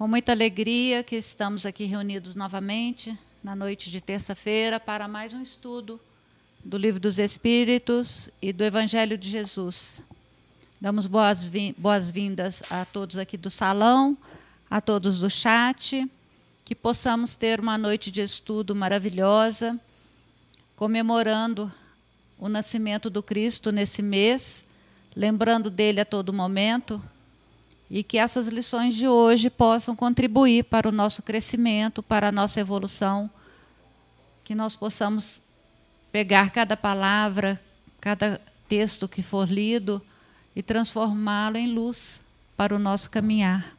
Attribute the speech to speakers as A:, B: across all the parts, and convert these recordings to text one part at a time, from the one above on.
A: Com muita alegria que estamos aqui reunidos novamente na noite de terça-feira para mais um estudo do Livro dos Espíritos e do Evangelho de Jesus. Damos boas-vindas a todos aqui do salão, a todos do chat, que possamos ter uma noite de estudo maravilhosa, comemorando o nascimento do Cristo nesse mês, lembrando dele a todo momento e que essas lições de hoje possam contribuir para o nosso crescimento, para a nossa evolução, que nós possamos pegar cada palavra, cada texto que for lido e transformá-lo em luz para o nosso caminhar.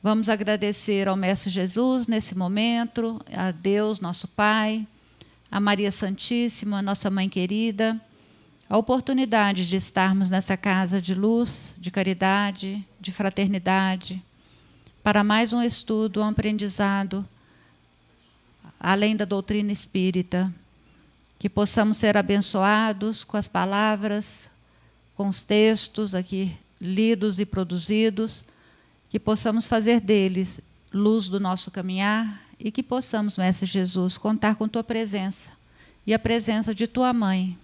A: Vamos agradecer ao Mestre Jesus nesse momento, a Deus, nosso Pai, a Maria Santíssima, nossa Mãe querida a oportunidade de estarmos nessa casa de luz, de caridade, de fraternidade, para mais um estudo, um aprendizado, além da doutrina espírita, que possamos ser abençoados com as palavras, com os textos aqui lidos e produzidos, que possamos fazer deles luz do nosso caminhar e que possamos, Mestre Jesus, contar com tua presença e a presença de tua mãe,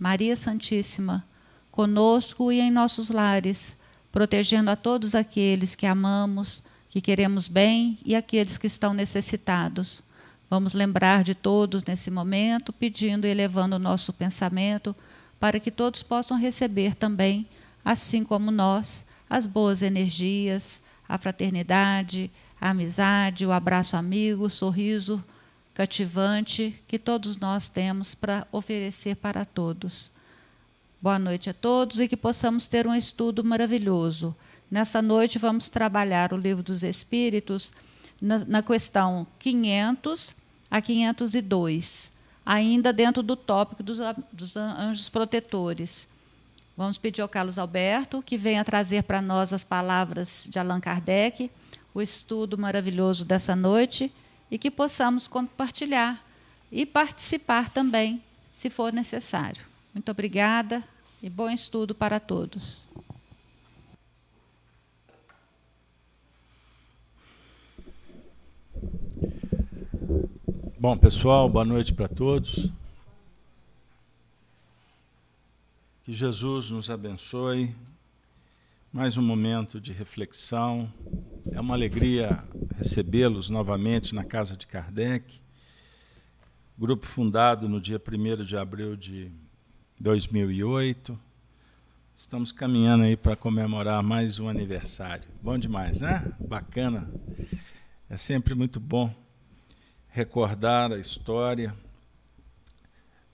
A: Maria Santíssima, conosco e em nossos lares, protegendo a todos aqueles que amamos, que queremos bem e aqueles que estão necessitados. Vamos lembrar de todos nesse momento, pedindo e elevando o nosso pensamento para que todos possam receber também, assim como nós, as boas energias, a fraternidade, a amizade, o abraço amigo, o sorriso cativante que todos nós temos para oferecer para todos. Boa noite a todos e que possamos ter um estudo maravilhoso. Nessa noite vamos trabalhar o Livro dos Espíritos na, na questão 500 a 502, ainda dentro do tópico dos, dos anjos protetores. Vamos pedir ao Carlos Alberto que venha trazer para nós as palavras de Allan Kardec, o estudo maravilhoso dessa noite e que possamos compartilhar e participar também, se for necessário. Muito obrigada e bom estudo para todos.
B: Bom, pessoal, boa noite para todos. Que Jesus nos abençoe. Mais um momento de reflexão. É uma alegria recebê-los novamente na casa de Kardec. Grupo fundado no dia 1 de abril de 2008. Estamos caminhando aí para comemorar mais um aniversário. Bom demais, né? Bacana. É sempre muito bom recordar a história,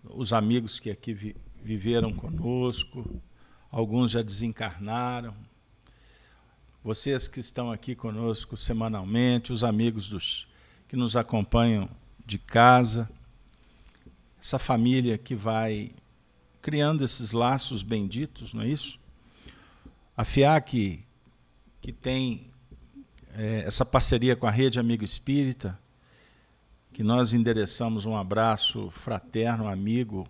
B: os amigos que aqui vi viveram conosco, alguns já desencarnaram, vocês que estão aqui conosco semanalmente, os amigos dos, que nos acompanham de casa, essa família que vai criando esses laços benditos, não é isso? A FIAC, que tem é, essa parceria com a Rede Amigo Espírita, que nós endereçamos um abraço fraterno, amigo,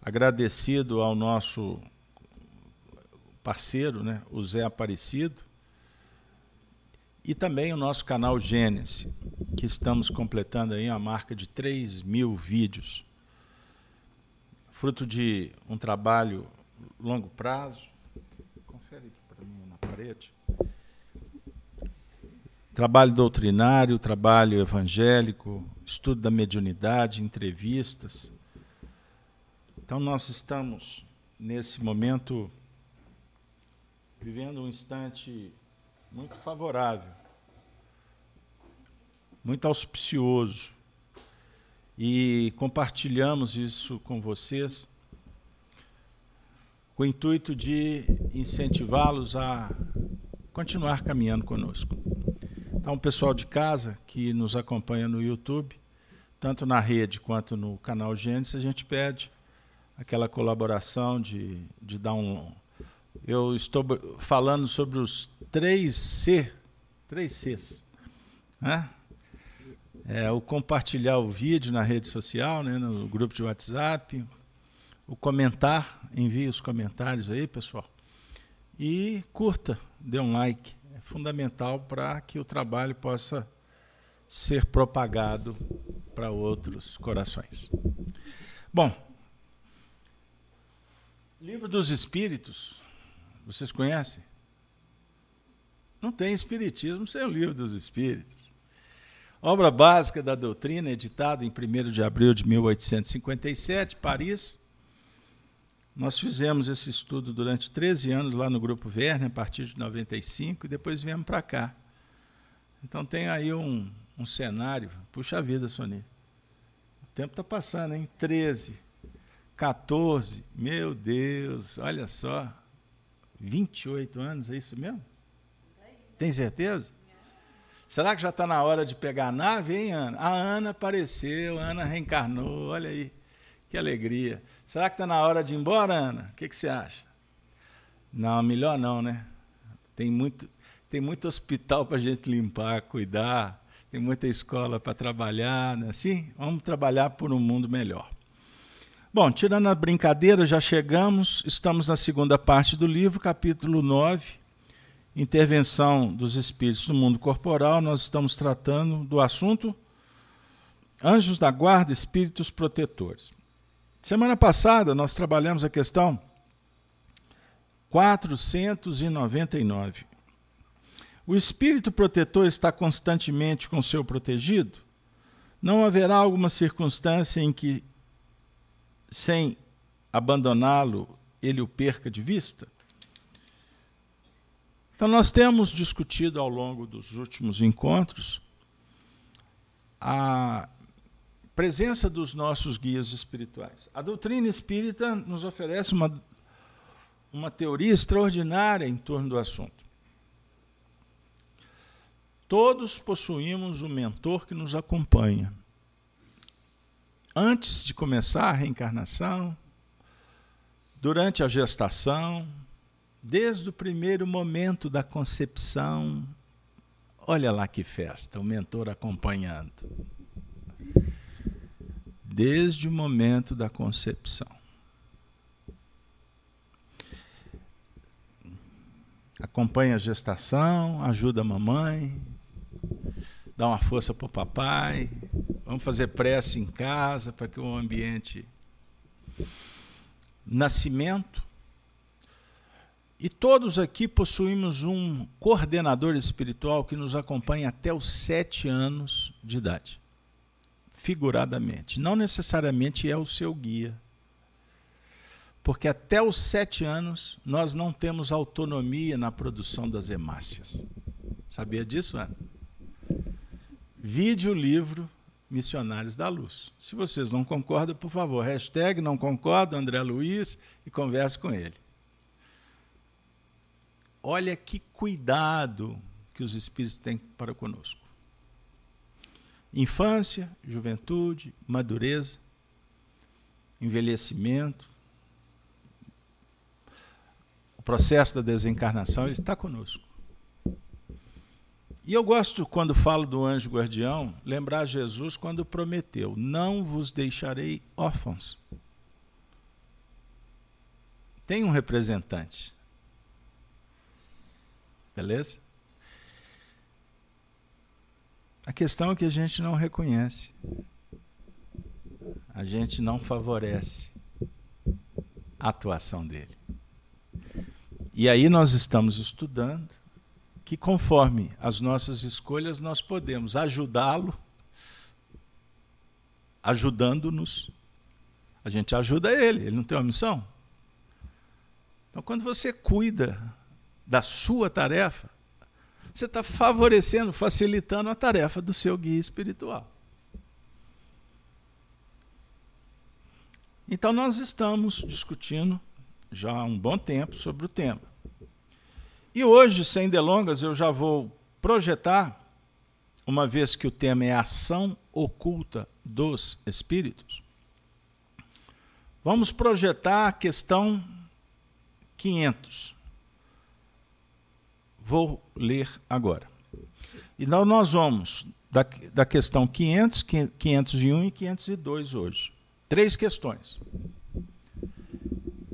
B: agradecido ao nosso parceiro, né, o Zé Aparecido, e também o nosso canal Gênesis, que estamos completando aí a marca de 3 mil vídeos, fruto de um trabalho longo prazo. Confere aqui para mim na parede. Trabalho doutrinário, trabalho evangélico, estudo da mediunidade, entrevistas. Então, nós estamos, nesse momento, vivendo um instante muito favorável, muito auspicioso. E compartilhamos isso com vocês com o intuito de incentivá-los a continuar caminhando conosco. Então, o pessoal de casa que nos acompanha no YouTube, tanto na rede quanto no canal Gênesis, a gente pede aquela colaboração de, de dar um, eu estou falando sobre os três C, três Cs. Né? É, o compartilhar o vídeo na rede social, né, no grupo de WhatsApp, o comentar, envie os comentários aí, pessoal. E curta, dê um like. é fundamental para que o trabalho possa ser propagado para outros corações. Bom, Livro dos Espíritos, vocês conhecem? Não tem Espiritismo sem o Livro dos Espíritos. Obra básica da doutrina, editada em 1 de abril de 1857, Paris. Nós fizemos esse estudo durante 13 anos lá no Grupo Verne, a partir de 95, e depois viemos para cá. Então tem aí um, um cenário. Puxa vida, Sonia. O tempo está passando, hein? 13, 14, meu Deus, olha só. 28 anos, é isso mesmo? Tem certeza? Será que já está na hora de pegar a nave, hein, Ana? A Ana apareceu, a Ana reencarnou, olha aí, que alegria. Será que está na hora de ir embora, Ana? O que, que você acha? Não, melhor não, né? Tem muito, tem muito hospital para a gente limpar, cuidar, tem muita escola para trabalhar, né? Sim, vamos trabalhar por um mundo melhor. Bom, tirando a brincadeira, já chegamos, estamos na segunda parte do livro, capítulo 9, intervenção dos espíritos no mundo corporal, nós estamos tratando do assunto anjos da guarda, espíritos protetores. Semana passada nós trabalhamos a questão 499. O espírito protetor está constantemente com seu protegido? Não haverá alguma circunstância em que, sem abandoná-lo, ele o perca de vista? Então, nós temos discutido ao longo dos últimos encontros a presença dos nossos guias espirituais. A doutrina espírita nos oferece uma, uma teoria extraordinária em torno do assunto. Todos possuímos um mentor que nos acompanha. Antes de começar a reencarnação, durante a gestação, desde o primeiro momento da concepção. Olha lá que festa, o mentor acompanhando. Desde o momento da concepção. Acompanha a gestação, ajuda a mamãe, dá uma força para o papai. Vamos fazer prece em casa para que o ambiente. Nascimento, e todos aqui possuímos um coordenador espiritual que nos acompanha até os sete anos de idade, figuradamente. Não necessariamente é o seu guia. Porque até os sete anos nós não temos autonomia na produção das hemácias. Sabia disso, Ana? Vide o livro Missionários da Luz. Se vocês não concordam, por favor, hashtag não concordo, André Luiz, e converse com ele. Olha que cuidado que os espíritos têm para conosco. Infância, juventude, madureza, envelhecimento, o processo da desencarnação, ele está conosco. E eu gosto, quando falo do anjo guardião, lembrar Jesus quando prometeu: Não vos deixarei órfãos. Tem um representante. Beleza? A questão é que a gente não reconhece. A gente não favorece a atuação dele. E aí nós estamos estudando que conforme as nossas escolhas nós podemos ajudá-lo ajudando-nos. A gente ajuda ele, ele não tem uma missão. Então quando você cuida da sua tarefa, você está favorecendo, facilitando a tarefa do seu guia espiritual. Então, nós estamos discutindo já há um bom tempo sobre o tema. E hoje, sem delongas, eu já vou projetar, uma vez que o tema é ação oculta dos espíritos, vamos projetar a questão 500 vou ler agora. E então nós vamos da, da questão 500, 501 e 502 hoje. Três questões.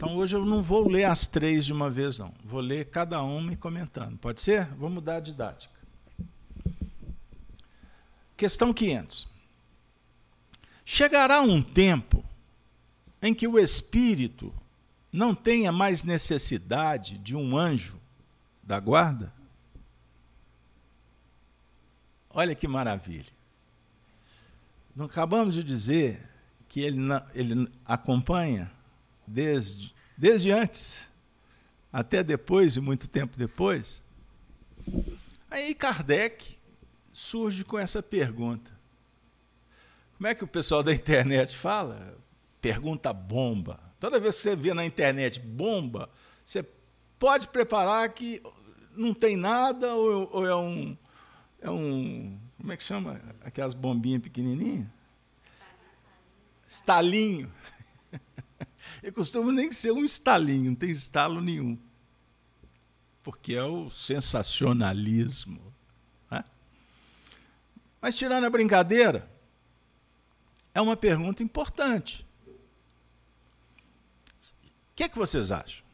B: Então hoje eu não vou ler as três de uma vez, não. Vou ler cada uma e comentando. Pode ser? Vamos mudar a didática. Questão 500. Chegará um tempo em que o espírito não tenha mais necessidade de um anjo da guarda? Olha que maravilha. Não acabamos de dizer que ele, ele acompanha desde, desde antes até depois, e muito tempo depois. Aí Kardec surge com essa pergunta. Como é que o pessoal da internet fala? Pergunta bomba. Toda vez que você vê na internet bomba, você pode preparar que não tem nada ou, ou é um é um como é que chama aquelas bombinhas pequenininhas? Estalinho. E costuma nem ser um estalinho, não tem estalo nenhum. Porque é o sensacionalismo. Né? Mas, tirando a brincadeira, é uma pergunta importante. O que é que vocês acham?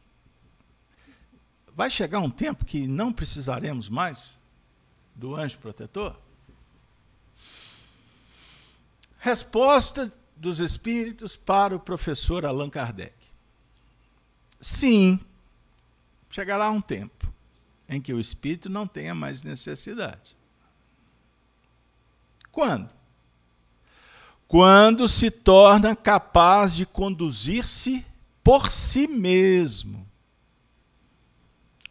B: Vai chegar um tempo que não precisaremos mais do anjo protetor? Resposta dos espíritos para o professor Allan Kardec. Sim, chegará um tempo em que o espírito não tenha mais necessidade. Quando? Quando se torna capaz de conduzir-se por si mesmo.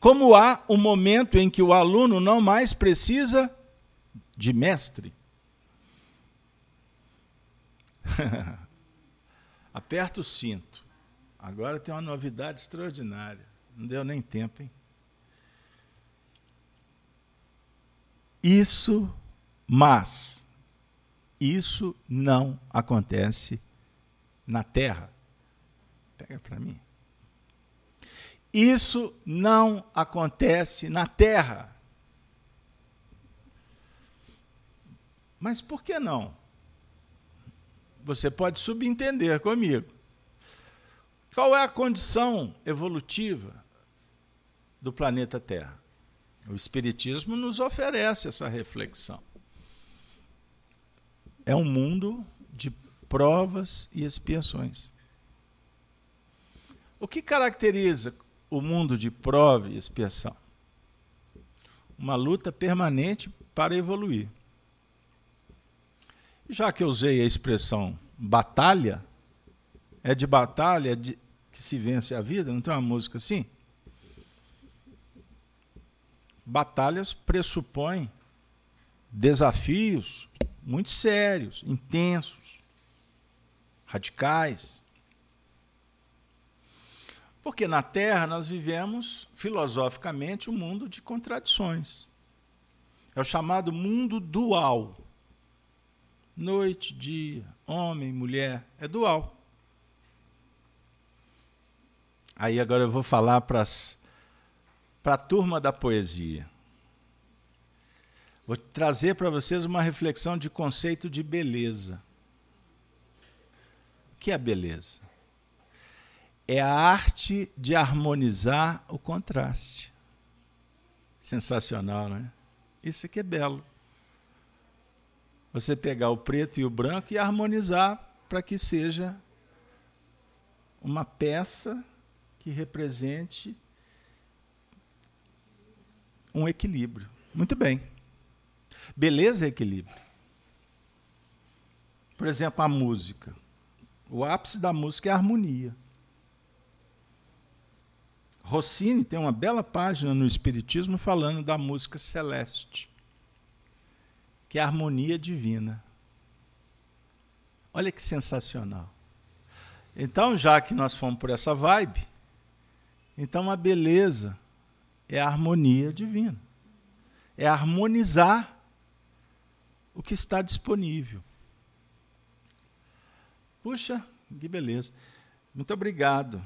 B: Como há um momento em que o aluno não mais precisa de mestre. Aperta o cinto. Agora tem uma novidade extraordinária. Não deu nem tempo, hein? Isso, mas, isso não acontece na Terra. Pega para mim. Isso não acontece na Terra. Mas por que não? Você pode subentender comigo. Qual é a condição evolutiva do planeta Terra? O Espiritismo nos oferece essa reflexão. É um mundo de provas e expiações. O que caracteriza o mundo de prova e expiação? Uma luta permanente para evoluir já que eu usei a expressão batalha, é de batalha de, que se vence a vida, não tem uma música assim? Batalhas pressupõem desafios muito sérios, intensos, radicais. Porque na Terra nós vivemos, filosoficamente, um mundo de contradições. É o chamado mundo dual noite, dia, homem, mulher, é dual. Aí agora eu vou falar para a turma da poesia. Vou trazer para vocês uma reflexão de conceito de beleza. O que é beleza? É a arte de harmonizar o contraste. Sensacional, não é? Isso aqui é belo você pegar o preto e o branco e harmonizar para que seja uma peça que represente um equilíbrio. Muito bem. Beleza é equilíbrio. Por exemplo, a música. O ápice da música é a harmonia. Rossini tem uma bela página no Espiritismo falando da música celeste que é a harmonia divina. Olha que sensacional. Então, já que nós fomos por essa vibe, então a beleza é a harmonia divina. É harmonizar o que está disponível. Puxa, que beleza. Muito obrigado.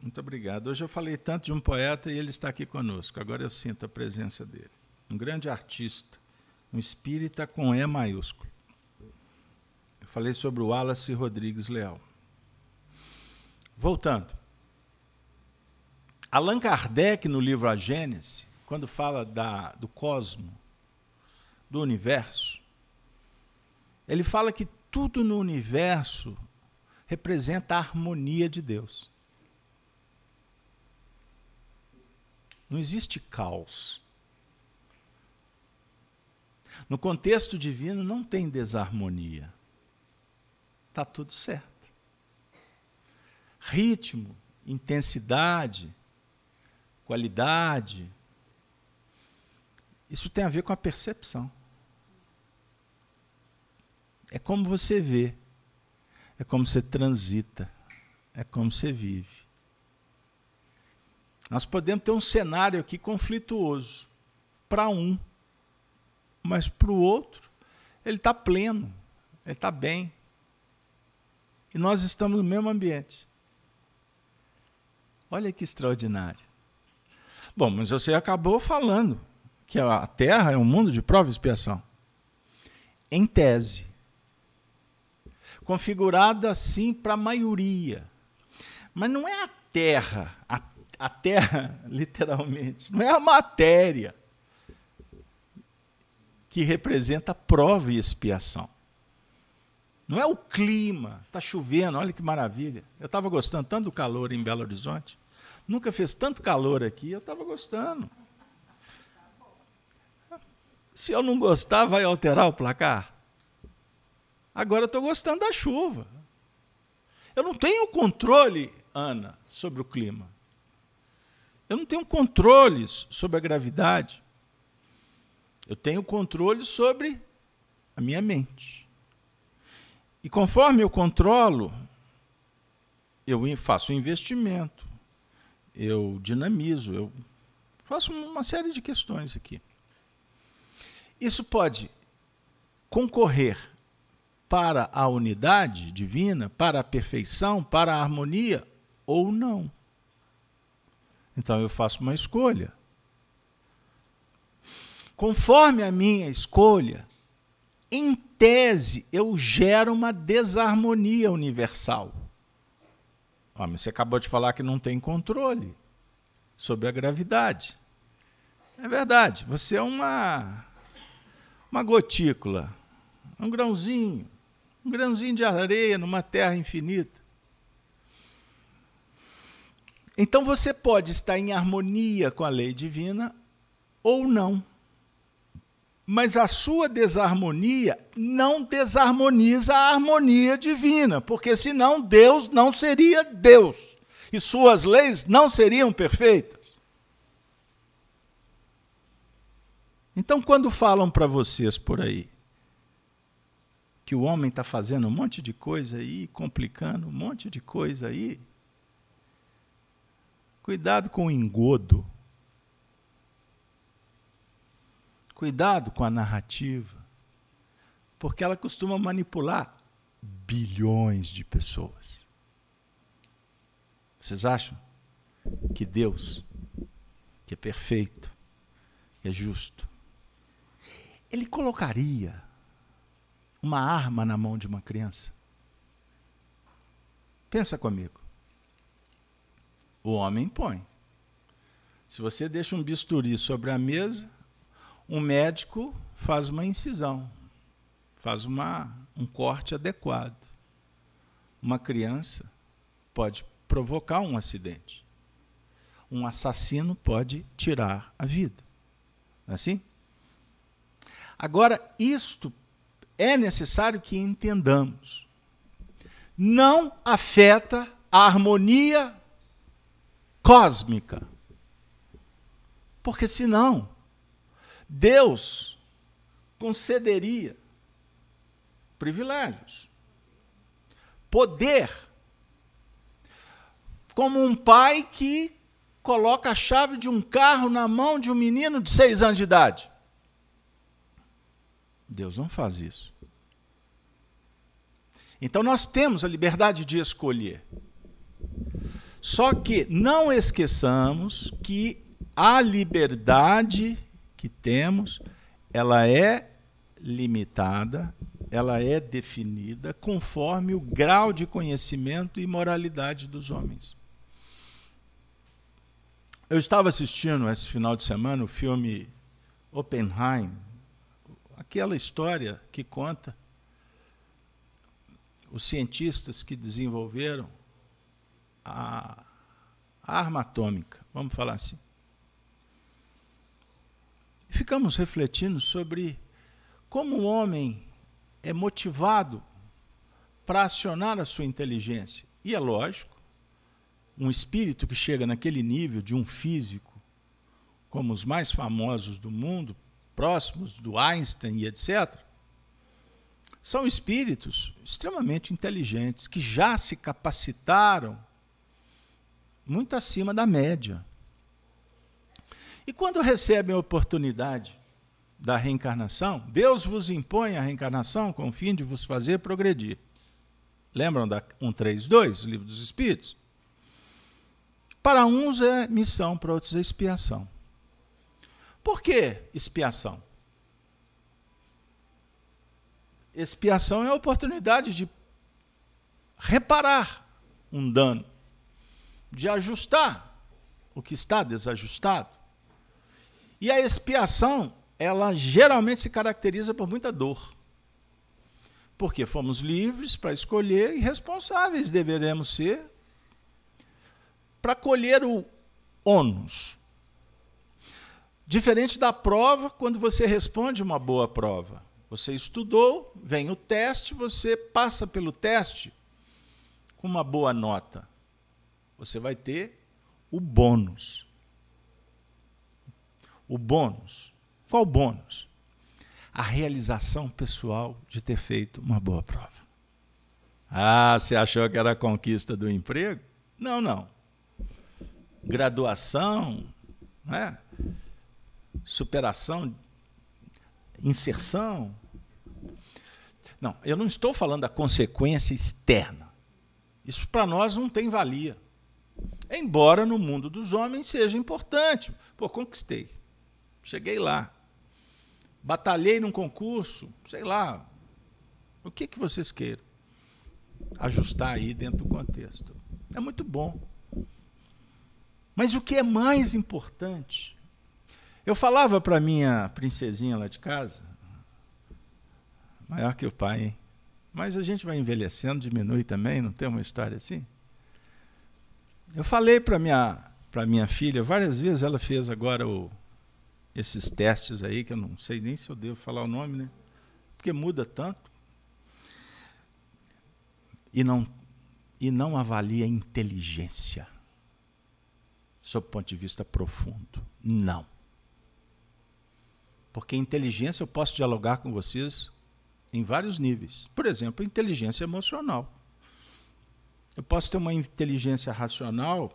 B: Muito obrigado. Hoje eu falei tanto de um poeta e ele está aqui conosco. Agora eu sinto a presença dele. Um grande artista um espírita com E maiúsculo. Eu falei sobre o Wallace Rodrigues Leal. Voltando. Allan Kardec, no livro A Gênese, quando fala da, do cosmo, do universo, ele fala que tudo no universo representa a harmonia de Deus. Não existe caos. No contexto divino não tem desarmonia. Está tudo certo. Ritmo, intensidade, qualidade. Isso tem a ver com a percepção. É como você vê, é como você transita, é como você vive. Nós podemos ter um cenário aqui conflituoso para um, mas para o outro, ele está pleno, ele está bem. E nós estamos no mesmo ambiente. Olha que extraordinário. Bom, mas você acabou falando que a Terra é um mundo de prova e expiação. Em tese. Configurada assim para a maioria. Mas não é a Terra, a, a Terra, literalmente, não é a matéria que representa prova e expiação. Não é o clima, está chovendo, olha que maravilha. Eu estava gostando tanto do calor em Belo Horizonte. Nunca fez tanto calor aqui, eu estava gostando. Se eu não gostar, vai alterar o placar? Agora estou gostando da chuva. Eu não tenho controle, Ana, sobre o clima. Eu não tenho controle sobre a gravidade. Eu tenho controle sobre a minha mente. E conforme eu controlo, eu faço um investimento eu dinamizo, eu faço uma série de questões aqui. Isso pode concorrer para a unidade divina, para a perfeição, para a harmonia ou não. Então eu faço uma escolha. Conforme a minha escolha, em tese, eu gero uma desarmonia universal. Ah, você acabou de falar que não tem controle sobre a gravidade. É verdade, você é uma, uma gotícula, um grãozinho, um grãozinho de areia numa terra infinita. Então você pode estar em harmonia com a lei divina ou não mas a sua desarmonia não desarmoniza a harmonia divina, porque senão Deus não seria Deus e suas leis não seriam perfeitas. Então, quando falam para vocês por aí que o homem está fazendo um monte de coisa aí, complicando um monte de coisa aí, cuidado com o engodo Cuidado com a narrativa, porque ela costuma manipular bilhões de pessoas. Vocês acham que Deus, que é perfeito, que é justo, ele colocaria uma arma na mão de uma criança? Pensa comigo. O homem põe. Se você deixa um bisturi sobre a mesa, um médico faz uma incisão, faz uma, um corte adequado. Uma criança pode provocar um acidente. Um assassino pode tirar a vida. Não é assim? Agora, isto é necessário que entendamos. Não afeta a harmonia cósmica. Porque senão Deus concederia privilégios, poder, como um pai que coloca a chave de um carro na mão de um menino de seis anos de idade. Deus não faz isso. Então nós temos a liberdade de escolher. Só que não esqueçamos que a liberdade que temos, ela é limitada, ela é definida conforme o grau de conhecimento e moralidade dos homens. Eu estava assistindo esse final de semana o filme Oppenheim, aquela história que conta os cientistas que desenvolveram a arma atômica, vamos falar assim. Ficamos refletindo sobre como o homem é motivado para acionar a sua inteligência. E é lógico, um espírito que chega naquele nível de um físico, como os mais famosos do mundo, próximos do Einstein e etc., são espíritos extremamente inteligentes que já se capacitaram muito acima da média. E quando recebem a oportunidade da reencarnação, Deus vos impõe a reencarnação com o fim de vos fazer progredir. Lembram da 132, o livro dos Espíritos? Para uns é missão, para outros é expiação. Por que expiação? Expiação é a oportunidade de reparar um dano, de ajustar o que está desajustado. E a expiação, ela geralmente se caracteriza por muita dor. Porque fomos livres para escolher e responsáveis deveremos ser para colher o ônus. Diferente da prova, quando você responde uma boa prova. Você estudou, vem o teste, você passa pelo teste com uma boa nota. Você vai ter o bônus. O bônus. Qual bônus? A realização pessoal de ter feito uma boa prova. Ah, você achou que era a conquista do emprego? Não, não. Graduação, né? superação, inserção, não, eu não estou falando da consequência externa. Isso para nós não tem valia. Embora no mundo dos homens seja importante. Pô, conquistei. Cheguei lá. Batalhei num concurso, sei lá. O que, que vocês queiram? Ajustar aí dentro do contexto. É muito bom. Mas o que é mais importante? Eu falava para minha princesinha lá de casa, Maior que o pai, hein? Mas a gente vai envelhecendo, diminui também, não tem uma história assim? Eu falei para minha para minha filha várias vezes, ela fez agora o, esses testes aí que eu não sei nem se eu devo falar o nome, né? Porque muda tanto. E não e não avalia a inteligência sob o ponto de vista profundo. Não. Porque inteligência eu posso dialogar com vocês em vários níveis. Por exemplo, inteligência emocional. Eu posso ter uma inteligência racional,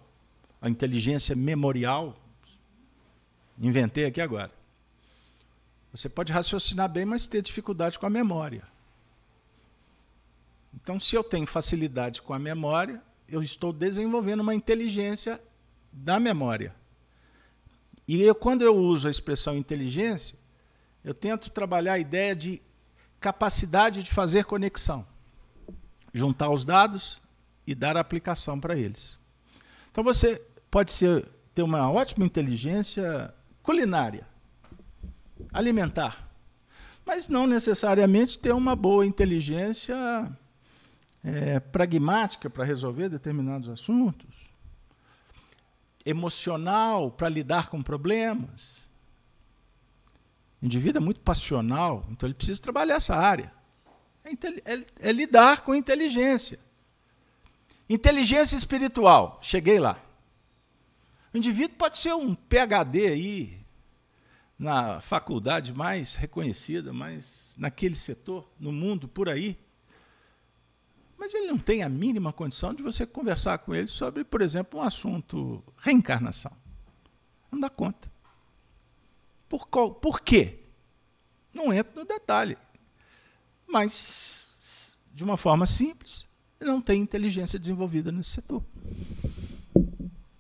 B: a inteligência memorial. Inventei aqui agora. Você pode raciocinar bem, mas ter dificuldade com a memória. Então, se eu tenho facilidade com a memória, eu estou desenvolvendo uma inteligência da memória. E eu, quando eu uso a expressão inteligência, eu tento trabalhar a ideia de capacidade de fazer conexão, juntar os dados e dar aplicação para eles. Então você pode ser, ter uma ótima inteligência culinária, alimentar, mas não necessariamente ter uma boa inteligência é, pragmática para resolver determinados assuntos, emocional para lidar com problemas o indivíduo é muito passional, então ele precisa trabalhar essa área. É, é, é lidar com inteligência. Inteligência espiritual, cheguei lá. O indivíduo pode ser um PhD aí, na faculdade mais reconhecida, mais naquele setor, no mundo, por aí. Mas ele não tem a mínima condição de você conversar com ele sobre, por exemplo, um assunto reencarnação. Não dá conta. Por, qual, por quê? Não entro no detalhe. Mas, de uma forma simples, não tem inteligência desenvolvida nesse setor.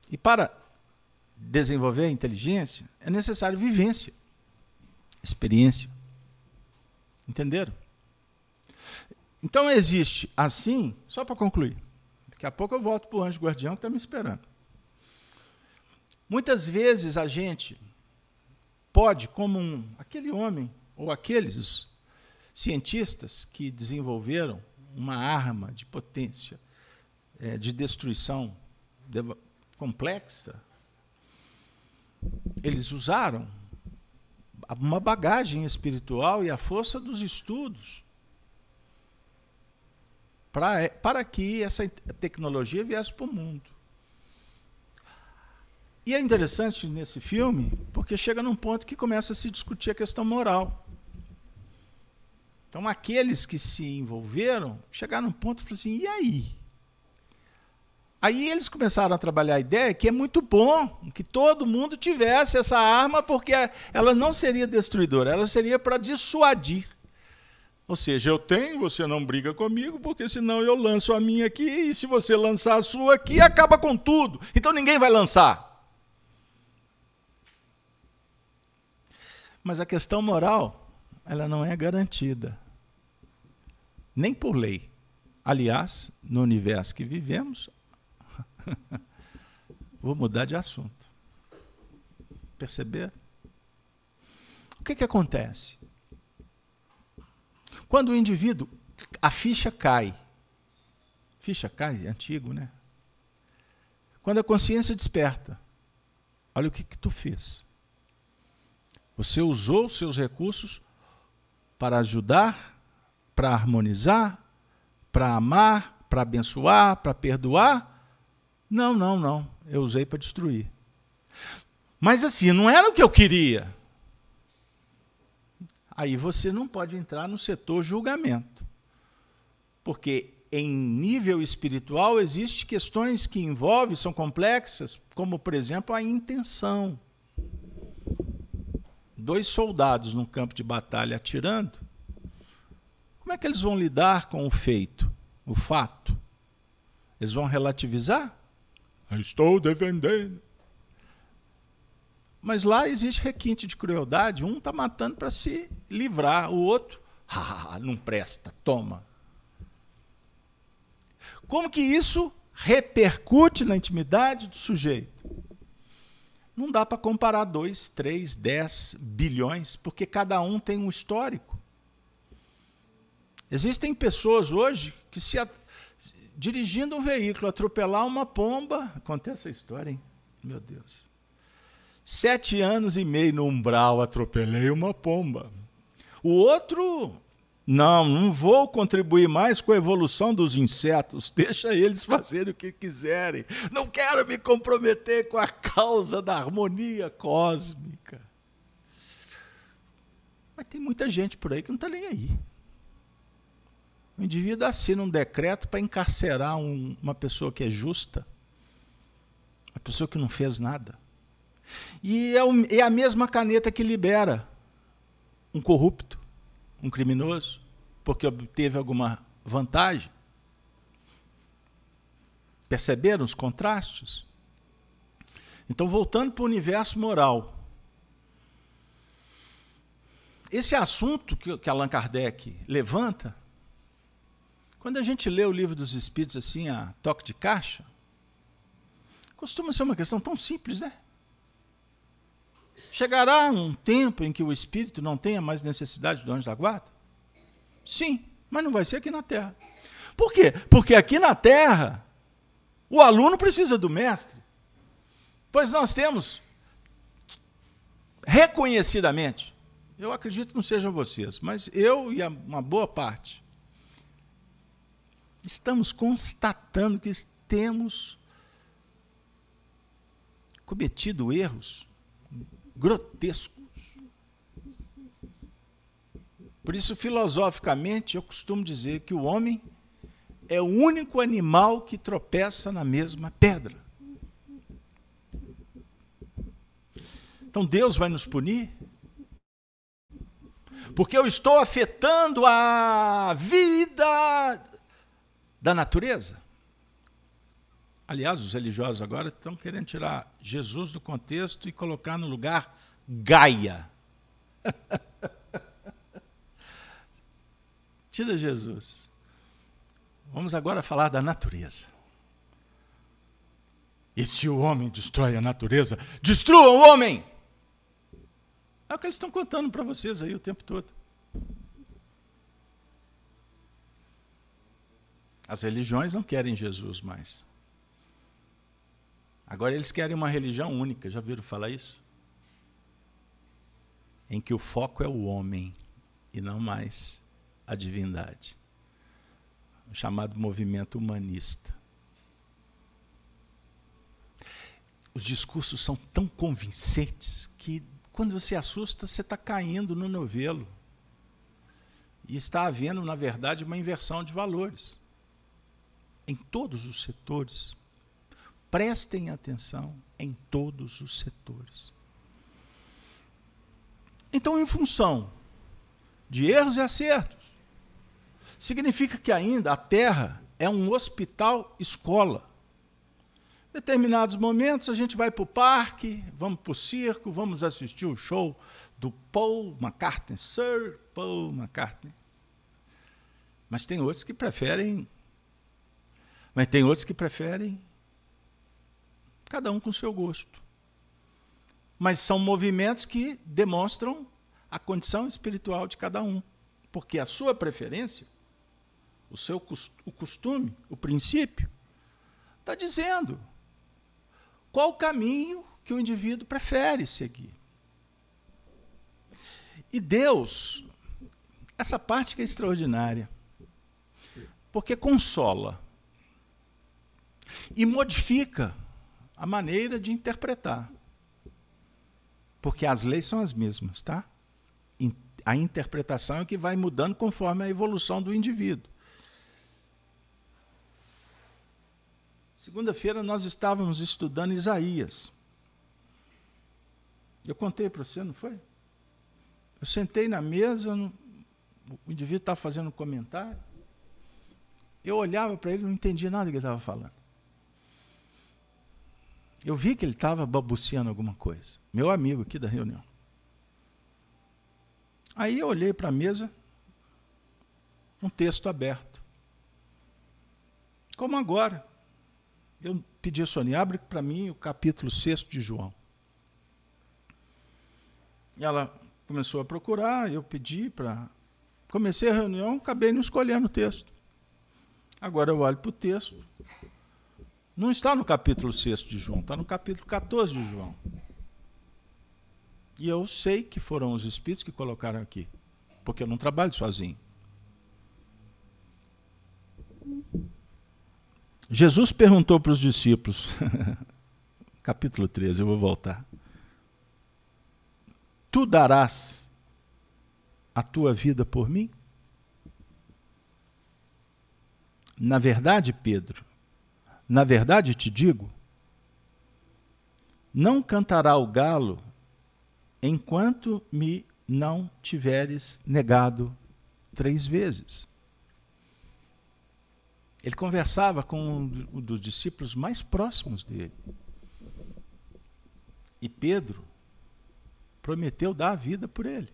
B: E para desenvolver a inteligência, é necessário vivência, experiência. Entenderam? Então existe assim, só para concluir. Daqui a pouco eu volto para o anjo guardião que está me esperando. Muitas vezes a gente pode, como um, aquele homem ou aqueles cientistas que desenvolveram uma arma de potência, é, de destruição complexa, eles usaram uma bagagem espiritual e a força dos estudos para, para que essa tecnologia viesse para o mundo. E é interessante nesse filme, porque chega num ponto que começa a se discutir a questão moral. Então, aqueles que se envolveram chegaram num ponto e falaram assim: e aí? Aí eles começaram a trabalhar a ideia que é muito bom que todo mundo tivesse essa arma, porque ela não seria destruidora, ela seria para dissuadir. Ou seja, eu tenho, você não briga comigo, porque senão eu lanço a minha aqui, e se você lançar a sua aqui, acaba com tudo. Então ninguém vai lançar. Mas a questão moral, ela não é garantida. Nem por lei. Aliás, no universo que vivemos, Vou mudar de assunto. Perceber? O que, que acontece? Quando o indivíduo, a ficha cai. Ficha cai, é antigo, né? Quando a consciência desperta, olha o que, que tu fez. Você usou os seus recursos para ajudar, para harmonizar, para amar, para abençoar, para perdoar não, não, não. Eu usei para destruir. Mas assim, não era o que eu queria. Aí você não pode entrar no setor julgamento. Porque em nível espiritual existem questões que envolvem, são complexas, como por exemplo a intenção. Dois soldados num campo de batalha atirando, como é que eles vão lidar com o feito, o fato? Eles vão relativizar? Estou defendendo. Mas lá existe requinte de crueldade. Um está matando para se livrar, o outro, ah, não presta, toma. Como que isso repercute na intimidade do sujeito? Não dá para comparar dois, três, dez bilhões, porque cada um tem um histórico. Existem pessoas hoje que se dirigindo um veículo, atropelar uma pomba. Acontece essa história, hein? Meu Deus. Sete anos e meio no umbral, atropelei uma pomba. O outro, não, não vou contribuir mais com a evolução dos insetos, deixa eles fazerem o que quiserem. Não quero me comprometer com a causa da harmonia cósmica. Mas tem muita gente por aí que não está nem aí. O indivíduo assina um decreto para encarcerar um, uma pessoa que é justa, uma pessoa que não fez nada. E é, o, é a mesma caneta que libera um corrupto, um criminoso, porque obteve alguma vantagem. Perceberam os contrastes? Então, voltando para o universo moral. Esse assunto que, que Allan Kardec levanta quando a gente lê o livro dos Espíritos assim, a toque de caixa, costuma ser uma questão tão simples, né? Chegará um tempo em que o espírito não tenha mais necessidade do anjo da guarda? Sim, mas não vai ser aqui na Terra. Por quê? Porque aqui na Terra, o aluno precisa do mestre. Pois nós temos, reconhecidamente, eu acredito que não sejam vocês, mas eu e uma boa parte, estamos constatando que temos cometido erros grotescos. Por isso, filosoficamente, eu costumo dizer que o homem é o único animal que tropeça na mesma pedra. Então Deus vai nos punir? Porque eu estou afetando a vida da natureza. Aliás, os religiosos agora estão querendo tirar Jesus do contexto e colocar no lugar Gaia. Tira Jesus. Vamos agora falar da natureza. E se o homem destrói a natureza, destrua o homem! É o que eles estão contando para vocês aí o tempo todo. As religiões não querem Jesus mais. Agora eles querem uma religião única, já viram falar isso? Em que o foco é o homem e não mais a divindade. O chamado movimento humanista. Os discursos são tão convincentes que quando você assusta, você está caindo no novelo. E está havendo, na verdade, uma inversão de valores em todos os setores. Prestem atenção em todos os setores. Então, em função de erros e acertos, significa que ainda a Terra é um hospital escola. Em determinados momentos a gente vai para o parque, vamos para o circo, vamos assistir o show do Paul McCartney, Sir Paul McCartney. Mas tem outros que preferem mas tem outros que preferem, cada um com seu gosto. Mas são movimentos que demonstram a condição espiritual de cada um. Porque a sua preferência, o seu o costume, o princípio, está dizendo qual o caminho que o indivíduo prefere seguir. E Deus, essa parte que é extraordinária, porque consola e modifica a maneira de interpretar. Porque as leis são as mesmas, tá? A interpretação é que vai mudando conforme a evolução do indivíduo. Segunda-feira nós estávamos estudando Isaías. Eu contei para você, não foi? Eu sentei na mesa, o indivíduo estava fazendo um comentário. Eu olhava para ele não entendia nada do que ele estava falando. Eu vi que ele estava babuciando alguma coisa. Meu amigo aqui da reunião. Aí eu olhei para a mesa, um texto aberto. Como agora. Eu pedi a Sônia, abre para mim o capítulo 6 de João. E ela começou a procurar, eu pedi para. Comecei a reunião, acabei não escolhendo o texto. Agora eu olho para o texto, não está no capítulo 6 de João, está no capítulo 14 de João. E eu sei que foram os espíritos que colocaram aqui, porque eu não trabalho sozinho. Jesus perguntou para os discípulos, capítulo 13, eu vou voltar. Tu darás a tua vida por mim? Na verdade, Pedro, na verdade te digo: não cantará o galo enquanto me não tiveres negado três vezes. Ele conversava com um dos discípulos mais próximos dele. E Pedro prometeu dar a vida por ele.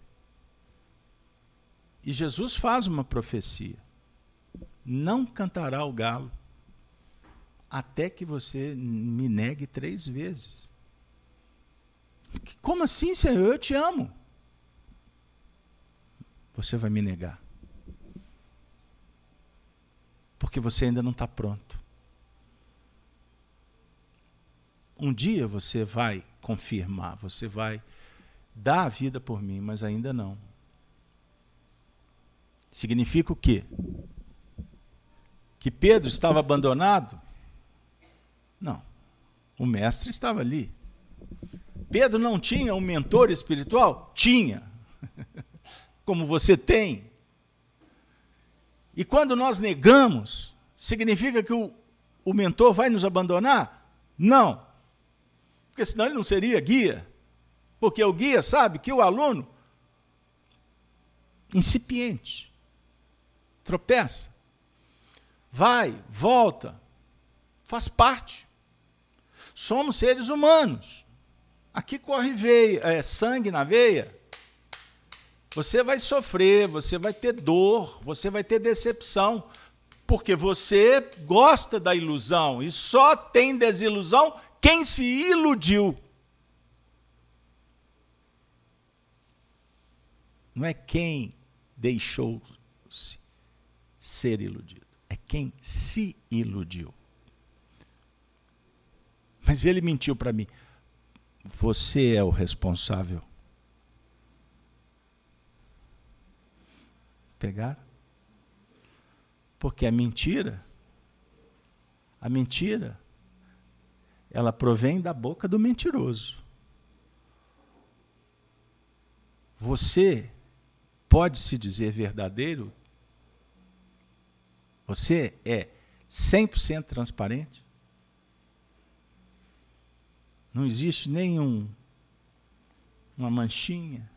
B: E Jesus faz uma profecia: não cantará o galo até que você me negue três vezes. Como assim, Senhor? Eu te amo. Você vai me negar. Porque você ainda não está pronto. Um dia você vai confirmar, você vai dar a vida por mim, mas ainda não. Significa o quê? Que Pedro estava abandonado? Não. O mestre estava ali. Pedro não tinha um mentor espiritual? Tinha. Como você tem. E quando nós negamos, significa que o, o mentor vai nos abandonar? Não. Porque senão ele não seria guia. Porque o guia sabe que o aluno, incipiente, tropeça, vai, volta, faz parte. Somos seres humanos. Aqui corre veia, é, sangue na veia. Você vai sofrer, você vai ter dor, você vai ter decepção, porque você gosta da ilusão e só tem desilusão quem se iludiu. Não é quem deixou-se ser iludido, é quem se iludiu. Mas ele mentiu para mim. Você é o responsável. Pegar? Porque a mentira, a mentira, ela provém da boca do mentiroso. Você pode se dizer verdadeiro? Você é 100% transparente? Não existe nenhum uma manchinha,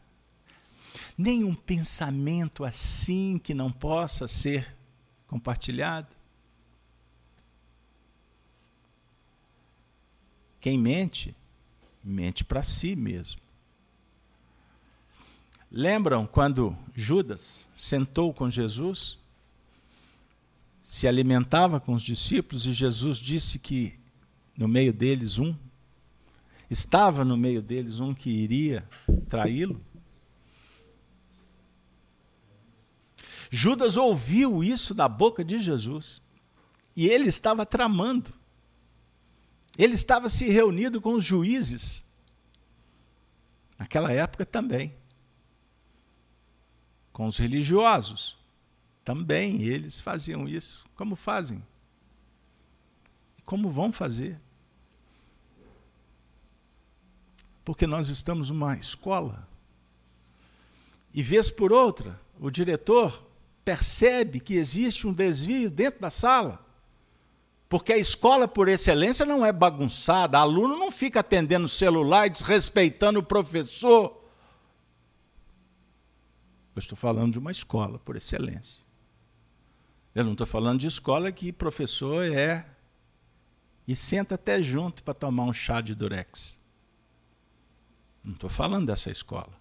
B: nenhum pensamento assim que não possa ser compartilhado. Quem mente, mente para si mesmo. Lembram quando Judas sentou com Jesus, se alimentava com os discípulos e Jesus disse que no meio deles um Estava no meio deles um que iria traí-lo? Judas ouviu isso da boca de Jesus e ele estava tramando. Ele estava se reunindo com os juízes. Naquela época também. Com os religiosos. Também eles faziam isso. Como fazem? Como vão fazer? Porque nós estamos numa escola. E vez por outra, o diretor percebe que existe um desvio dentro da sala. Porque a escola, por excelência, não é bagunçada. O aluno não fica atendendo o celular e desrespeitando o professor. Eu estou falando de uma escola, por excelência. Eu não estou falando de escola que professor é e senta até junto para tomar um chá de durex. Não estou falando dessa escola.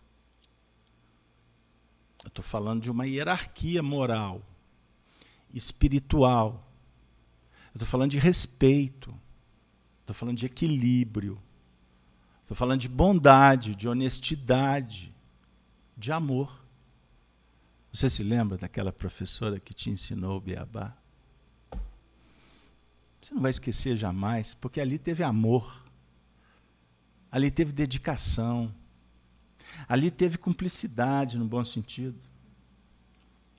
B: Eu estou falando de uma hierarquia moral, espiritual. Eu estou falando de respeito. Estou falando de equilíbrio. Estou falando de bondade, de honestidade, de amor. Você se lembra daquela professora que te ensinou o beabá? Você não vai esquecer jamais, porque ali teve amor. Ali teve dedicação. Ali teve cumplicidade, no bom sentido.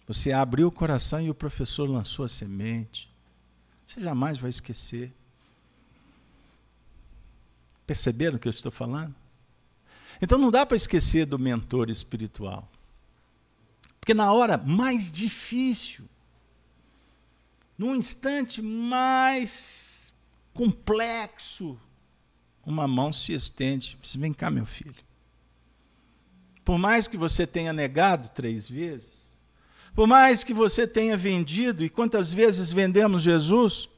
B: Você abriu o coração e o professor lançou a semente. Você jamais vai esquecer. Perceberam o que eu estou falando? Então não dá para esquecer do mentor espiritual. Porque na hora mais difícil, num instante mais complexo, uma mão se estende. Diz, Vem cá, meu filho. Por mais que você tenha negado três vezes, por mais que você tenha vendido, e quantas vezes vendemos Jesus?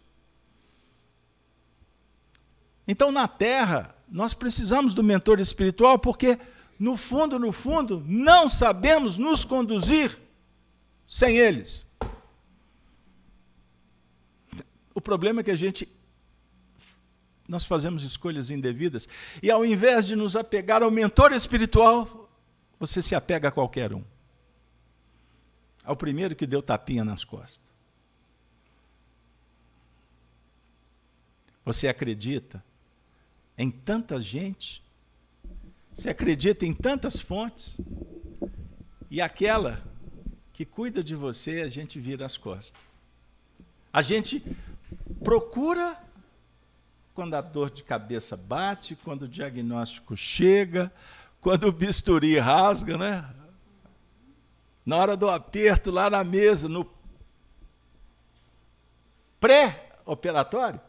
B: Então, na terra, nós precisamos do mentor espiritual, porque, no fundo, no fundo, não sabemos nos conduzir sem eles. O problema é que a gente nós fazemos escolhas indevidas e ao invés de nos apegar ao mentor espiritual, você se apega a qualquer um. Ao primeiro que deu tapinha nas costas. Você acredita em tanta gente, você acredita em tantas fontes, e aquela que cuida de você, a gente vira as costas. A gente procura quando a dor de cabeça bate, quando o diagnóstico chega, quando o bisturi rasga, né? Na hora do aperto lá na mesa, no pré-operatório,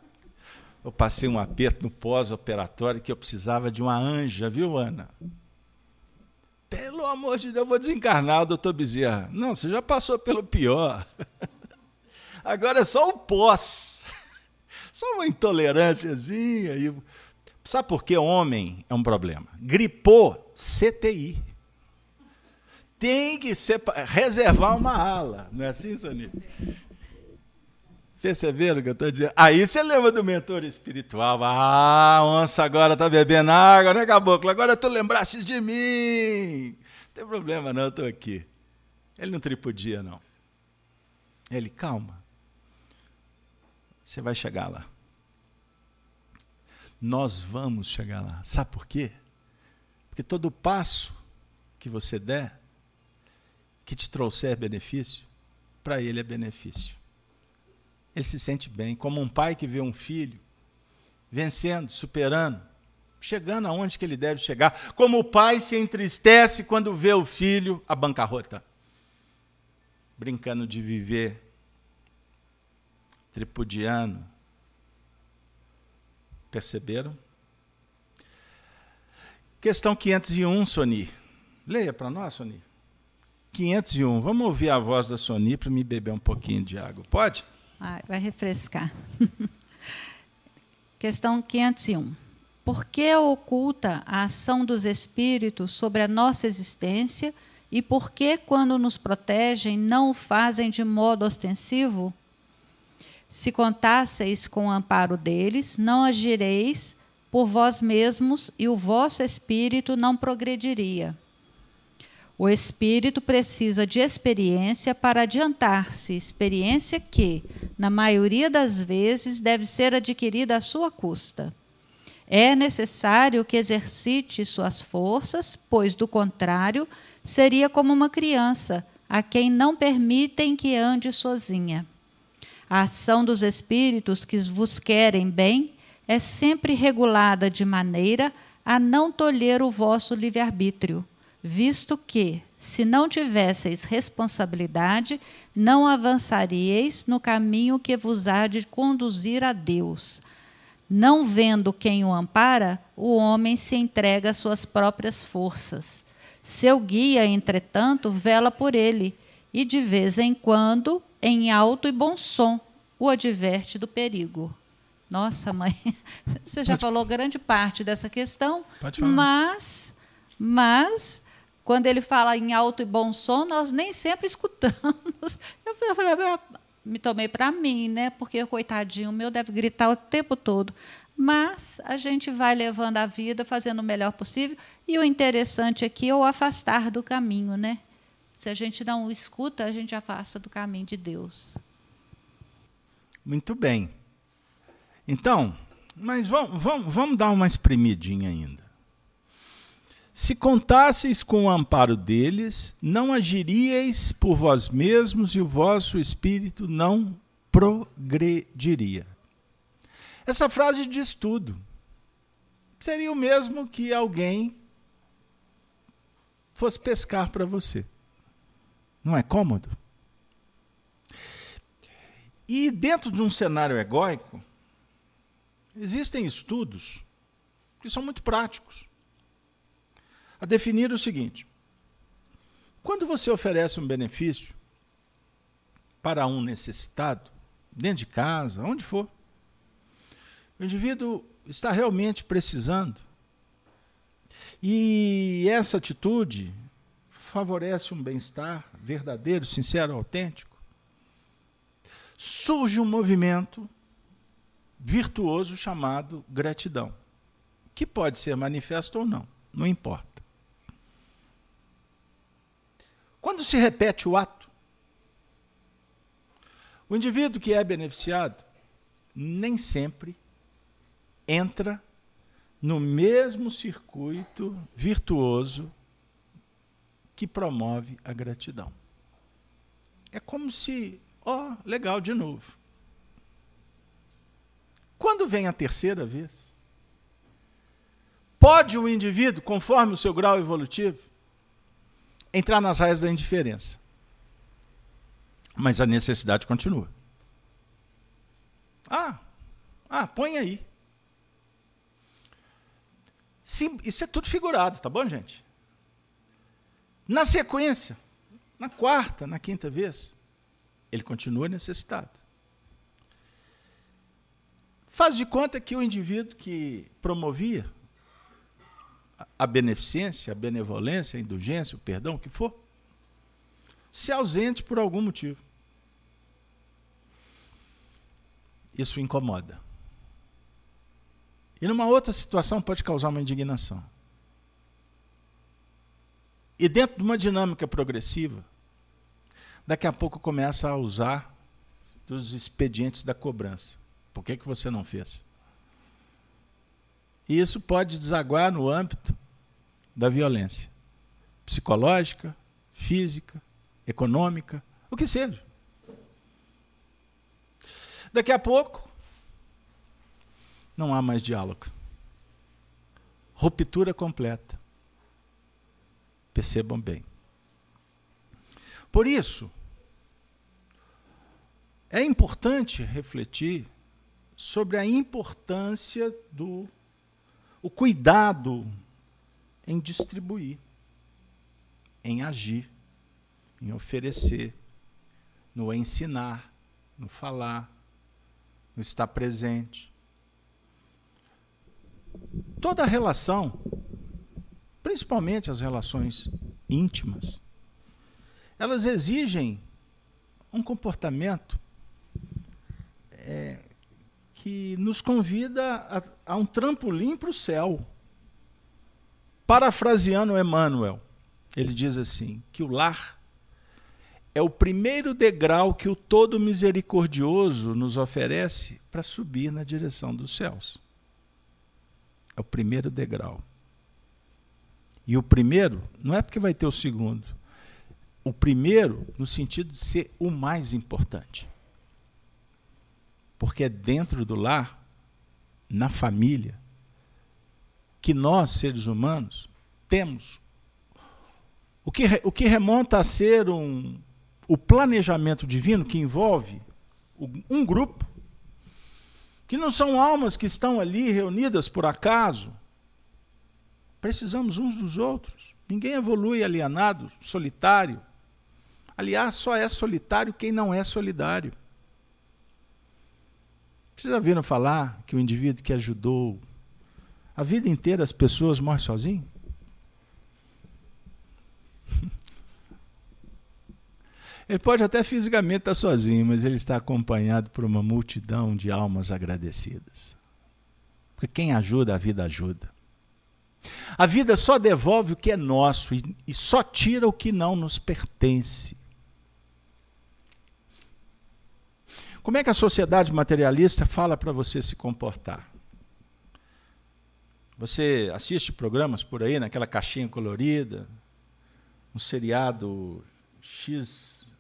B: eu passei um aperto no pós-operatório que eu precisava de uma anja, viu, Ana? Pelo amor de Deus, eu vou desencarnar o doutor Bezerra. Não, você já passou pelo pior. Agora é só o pós. Só uma intolerânciazinha. E... Sabe por que homem é um problema? Gripou, CTI. Tem que ser, reservar uma ala. Não é assim, Sonia? Perceberam o que eu estou dizendo? Aí você lembra do mentor espiritual. Ah, onça agora tá bebendo água, né, caboclo? Agora tu lembraste de mim. Não tem problema, não, eu estou aqui. Ele não tripudia, não. Ele, calma. Você vai chegar lá. Nós vamos chegar lá. Sabe por quê? Porque todo passo que você der, que te trouxer benefício, para ele é benefício. Ele se sente bem, como um pai que vê um filho vencendo, superando, chegando aonde que ele deve chegar, como o pai se entristece quando vê o filho à bancarrota, brincando de viver, tripudiano. Perceberam? Questão 501, Soni. Leia para nós, Soni. 501. Vamos ouvir a voz da Soni para me beber um pouquinho de água. Pode?
A: Ai, vai refrescar. Questão 501. Por que oculta a ação dos espíritos sobre a nossa existência e por que, quando nos protegem, não o fazem de modo ostensivo? Se contasseis com o amparo deles, não agireis por vós mesmos e o vosso espírito não progrediria. O espírito precisa de experiência para adiantar-se, experiência que, na maioria das vezes, deve ser adquirida à sua custa. É necessário que exercite suas forças, pois, do contrário, seria como uma criança, a quem não permitem que ande sozinha. A ação dos espíritos que vos querem bem é sempre regulada de maneira a não tolher o vosso livre-arbítrio visto que, se não tivesseis responsabilidade, não avançaríeis no caminho que vos há de conduzir a Deus. Não vendo quem o ampara, o homem se entrega às suas próprias forças. Seu guia, entretanto, vela por ele, e de vez em quando, em alto e bom som, o adverte do perigo. Nossa, mãe, você já Pode... falou grande parte dessa questão, mas, mas quando ele fala em alto e bom som, nós nem sempre escutamos. Eu falei, me tomei para mim, né? Porque coitadinho meu deve gritar o tempo todo. Mas a gente vai levando a vida, fazendo o melhor possível. E o interessante aqui é o afastar do caminho, né? Se a gente não o escuta, a gente afasta do caminho de Deus.
B: Muito bem. Então, mas vamos, vamos, vamos dar uma espremidinha ainda. Se contasseis com o amparo deles, não agiríeis por vós mesmos e o vosso espírito não progrediria. Essa frase diz tudo. Seria o mesmo que alguém fosse pescar para você. Não é cômodo? E dentro de um cenário egóico, existem estudos que são muito práticos a definir o seguinte: quando você oferece um benefício para um necessitado, dentro de casa, onde for, o indivíduo está realmente precisando. E essa atitude favorece um bem-estar verdadeiro, sincero, autêntico. Surge um movimento virtuoso chamado gratidão, que pode ser manifesto ou não, não importa. Quando se repete o ato, o indivíduo que é beneficiado nem sempre entra no mesmo circuito virtuoso que promove a gratidão. É como se, ó, oh, legal de novo. Quando vem a terceira vez, pode o indivíduo, conforme o seu grau evolutivo, entrar nas raias da indiferença. Mas a necessidade continua. Ah, ah, põe aí. Sim, isso é tudo figurado, tá bom, gente? Na sequência, na quarta, na quinta vez, ele continua necessitado. Faz de conta que o indivíduo que promovia a beneficência, a benevolência, a indulgência, o perdão, o que for, se ausente por algum motivo. isso incomoda. E numa outra situação pode causar uma indignação. E dentro de uma dinâmica progressiva, daqui a pouco começa a usar dos expedientes da cobrança. Por que, que você não fez? E isso pode desaguar no âmbito da violência psicológica, física, econômica, o que seja. Daqui a pouco, não há mais diálogo. Ruptura completa. Percebam bem. Por isso, é importante refletir sobre a importância do o cuidado em distribuir, em agir, em oferecer, no ensinar, no falar, no estar presente. Toda relação, principalmente as relações íntimas, elas exigem um comportamento é, que nos convida a, a um trampolim para o céu. Parafraseando Emmanuel, ele diz assim: que o lar é o primeiro degrau que o Todo Misericordioso nos oferece para subir na direção dos céus. É o primeiro degrau. E o primeiro não é porque vai ter o segundo. O primeiro no sentido de ser o mais importante. Porque é dentro do lar, na família, que nós, seres humanos, temos o que, o que remonta a ser um, o planejamento divino que envolve um grupo, que não são almas que estão ali reunidas por acaso. Precisamos uns dos outros. Ninguém evolui alienado, solitário. Aliás, só é solitário quem não é solidário. Vocês já viram falar que o indivíduo que ajudou a vida inteira as pessoas morre sozinho? Ele pode até fisicamente estar sozinho, mas ele está acompanhado por uma multidão de almas agradecidas. Porque quem ajuda, a vida ajuda. A vida só devolve o que é nosso e, só tira o que não nos pertence. Como é que a sociedade materialista fala para você se comportar? Você assiste programas por aí, naquela caixinha colorida, um seriado X,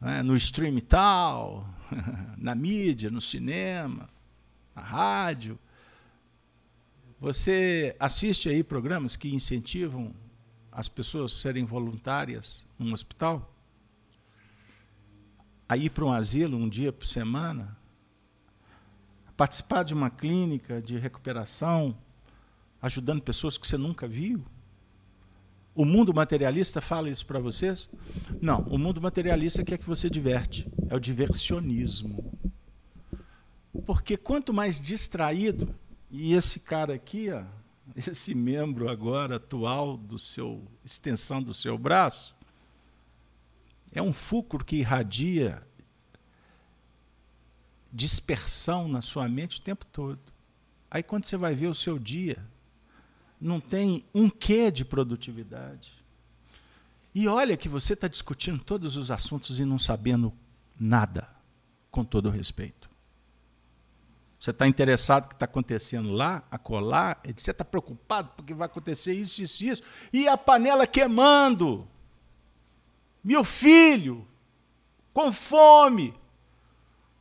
B: né, no stream tal, na mídia, no cinema, na rádio. Você assiste aí programas que incentivam as pessoas a serem voluntárias num hospital? a ir para um asilo um dia por semana, participar de uma clínica de recuperação, ajudando pessoas que você nunca viu? O mundo materialista fala isso para vocês? Não, o mundo materialista quer que você diverte, é o diversionismo. Porque quanto mais distraído, e esse cara aqui, ó, esse membro agora atual do seu extensão do seu braço, é um fulcro que irradia dispersão na sua mente o tempo todo. Aí quando você vai ver o seu dia, não tem um quê de produtividade. E olha que você está discutindo todos os assuntos e não sabendo nada, com todo respeito. Você está interessado no que está acontecendo lá, acolá, você está preocupado porque vai acontecer isso, isso, isso, e a panela queimando. Meu filho, com fome,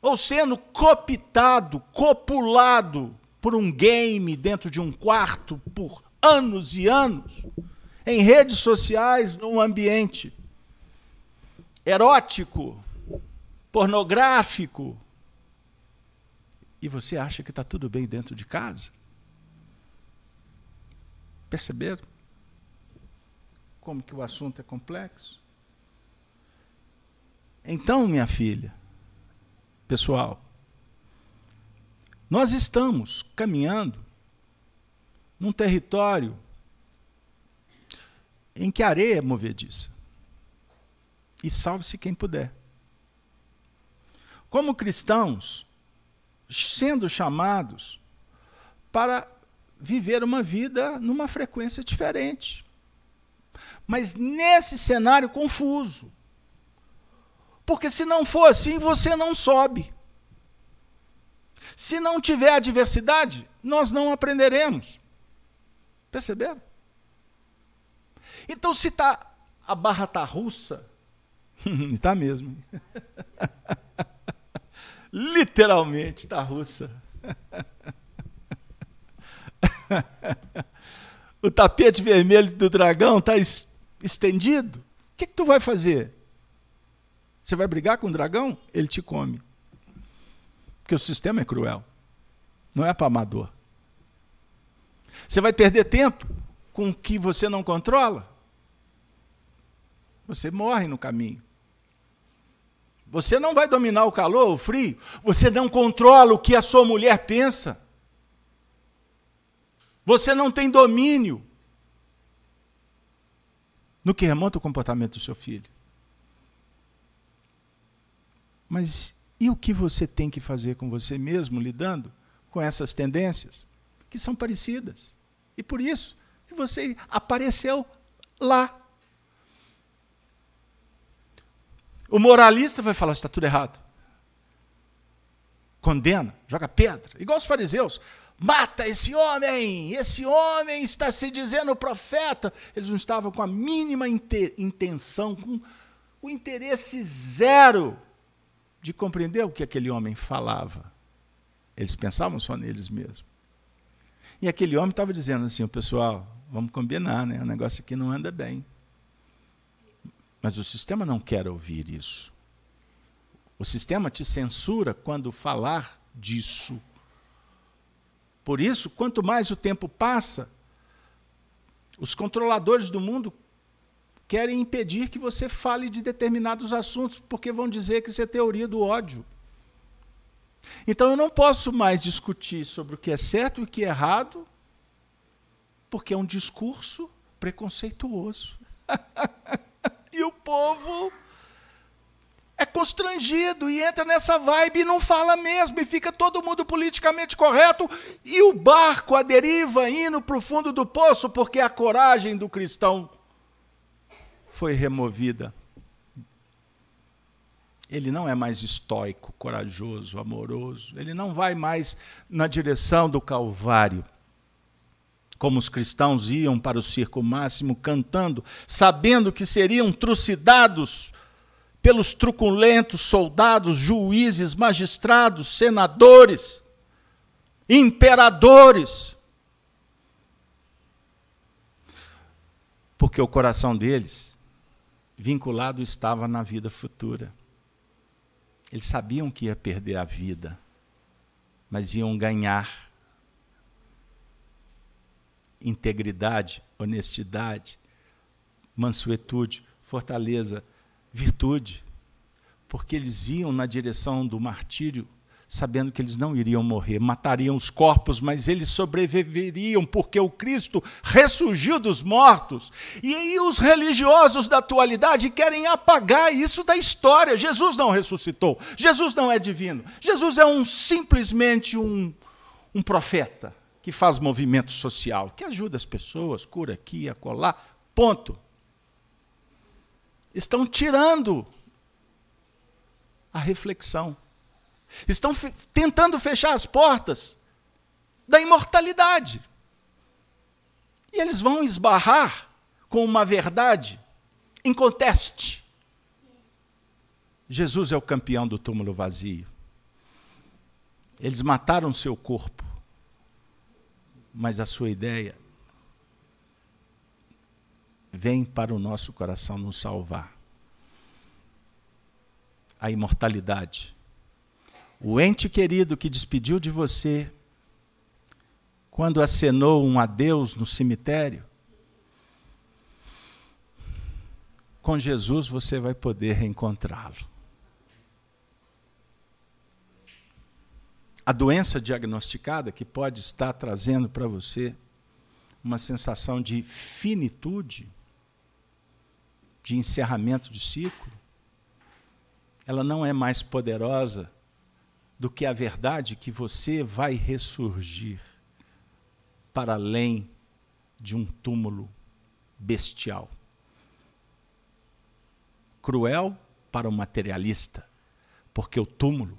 B: ou sendo cooptado, copulado por um game dentro de um quarto por anos e anos, em redes sociais, num ambiente erótico, pornográfico, e você acha que está tudo bem dentro de casa? Perceberam? Como que o assunto é complexo? Então, minha filha, pessoal, nós estamos caminhando num território em que a areia é movediça. E salve-se quem puder. Como cristãos, sendo chamados para viver uma vida numa frequência diferente. Mas nesse cenário confuso. Porque se não for assim, você não sobe. Se não tiver adversidade, nós não aprenderemos. Perceberam? Então, se tá, a barra está russa, está mesmo. Literalmente está russa. o tapete vermelho do dragão está estendido. O que, que tu vai fazer? Você vai brigar com o dragão? Ele te come. Porque o sistema é cruel. Não é para amador. Você vai perder tempo com o que você não controla? Você morre no caminho. Você não vai dominar o calor, o frio. Você não controla o que a sua mulher pensa. Você não tem domínio no que remonta o comportamento do seu filho. Mas e o que você tem que fazer com você mesmo lidando com essas tendências que são parecidas? E por isso que você apareceu lá. O moralista vai falar: está tudo errado. Condena, joga pedra, igual os fariseus. Mata esse homem! Esse homem está se dizendo profeta. Eles não estavam com a mínima intenção, com o interesse zero de compreender o que aquele homem falava. Eles pensavam só neles mesmos. E aquele homem estava dizendo assim: pessoal, vamos combinar, né? o negócio aqui não anda bem. Mas o sistema não quer ouvir isso. O sistema te censura quando falar disso. Por isso, quanto mais o tempo passa, os controladores do mundo querem impedir que você fale de determinados assuntos, porque vão dizer que isso é teoria do ódio. Então eu não posso mais discutir sobre o que é certo e o que é errado, porque é um discurso preconceituoso. E o povo é constrangido e entra nessa vibe e não fala mesmo, e fica todo mundo politicamente correto, e o barco a deriva indo para o fundo do poço, porque a coragem do cristão foi removida. Ele não é mais estoico, corajoso, amoroso, ele não vai mais na direção do Calvário como os cristãos iam para o circo máximo cantando, sabendo que seriam trucidados pelos truculentos soldados, juízes, magistrados, senadores, imperadores. Porque o coração deles vinculado estava na vida futura. Eles sabiam que ia perder a vida, mas iam ganhar integridade, honestidade, mansuetude, fortaleza, virtude, porque eles iam na direção do martírio, sabendo que eles não iriam morrer, matariam os corpos, mas eles sobreviveriam, porque o Cristo ressurgiu dos mortos. E aí os religiosos da atualidade querem apagar isso da história. Jesus não ressuscitou, Jesus não é divino, Jesus é um simplesmente um, um profeta que faz movimento social, que ajuda as pessoas, cura aqui, acolá, ponto. Estão tirando a reflexão. Estão fe tentando fechar as portas da imortalidade. E eles vão esbarrar com uma verdade inconteste. Jesus é o campeão do túmulo vazio. Eles mataram seu corpo mas a sua ideia vem para o nosso coração nos salvar. A imortalidade. O ente querido que despediu de você quando acenou um adeus no cemitério, com Jesus você vai poder reencontrá-lo. A doença diagnosticada que pode estar trazendo para você uma sensação de finitude, de encerramento de ciclo, ela não é mais poderosa do que a verdade que você vai ressurgir para além de um túmulo bestial. Cruel para o materialista, porque o túmulo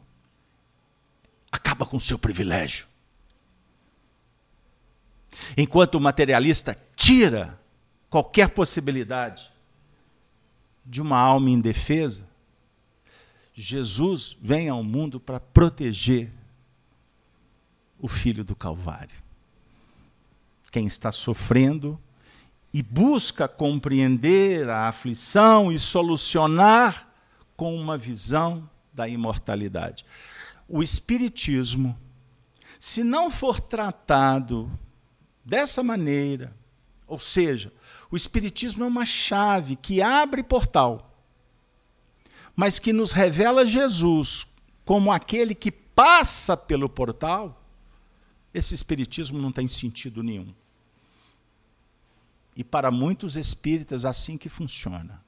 B: acaba com o seu privilégio. Enquanto o materialista tira qualquer possibilidade de uma alma indefesa, Jesus vem ao mundo para proteger o filho do Calvário. Quem está sofrendo e busca compreender a aflição e solucionar com uma visão da imortalidade. O Espiritismo, se não for tratado dessa maneira, ou seja, o Espiritismo é uma chave que abre portal, mas que nos revela Jesus como aquele que passa pelo portal. Esse Espiritismo não tem sentido nenhum. E para muitos espíritas, assim que funciona.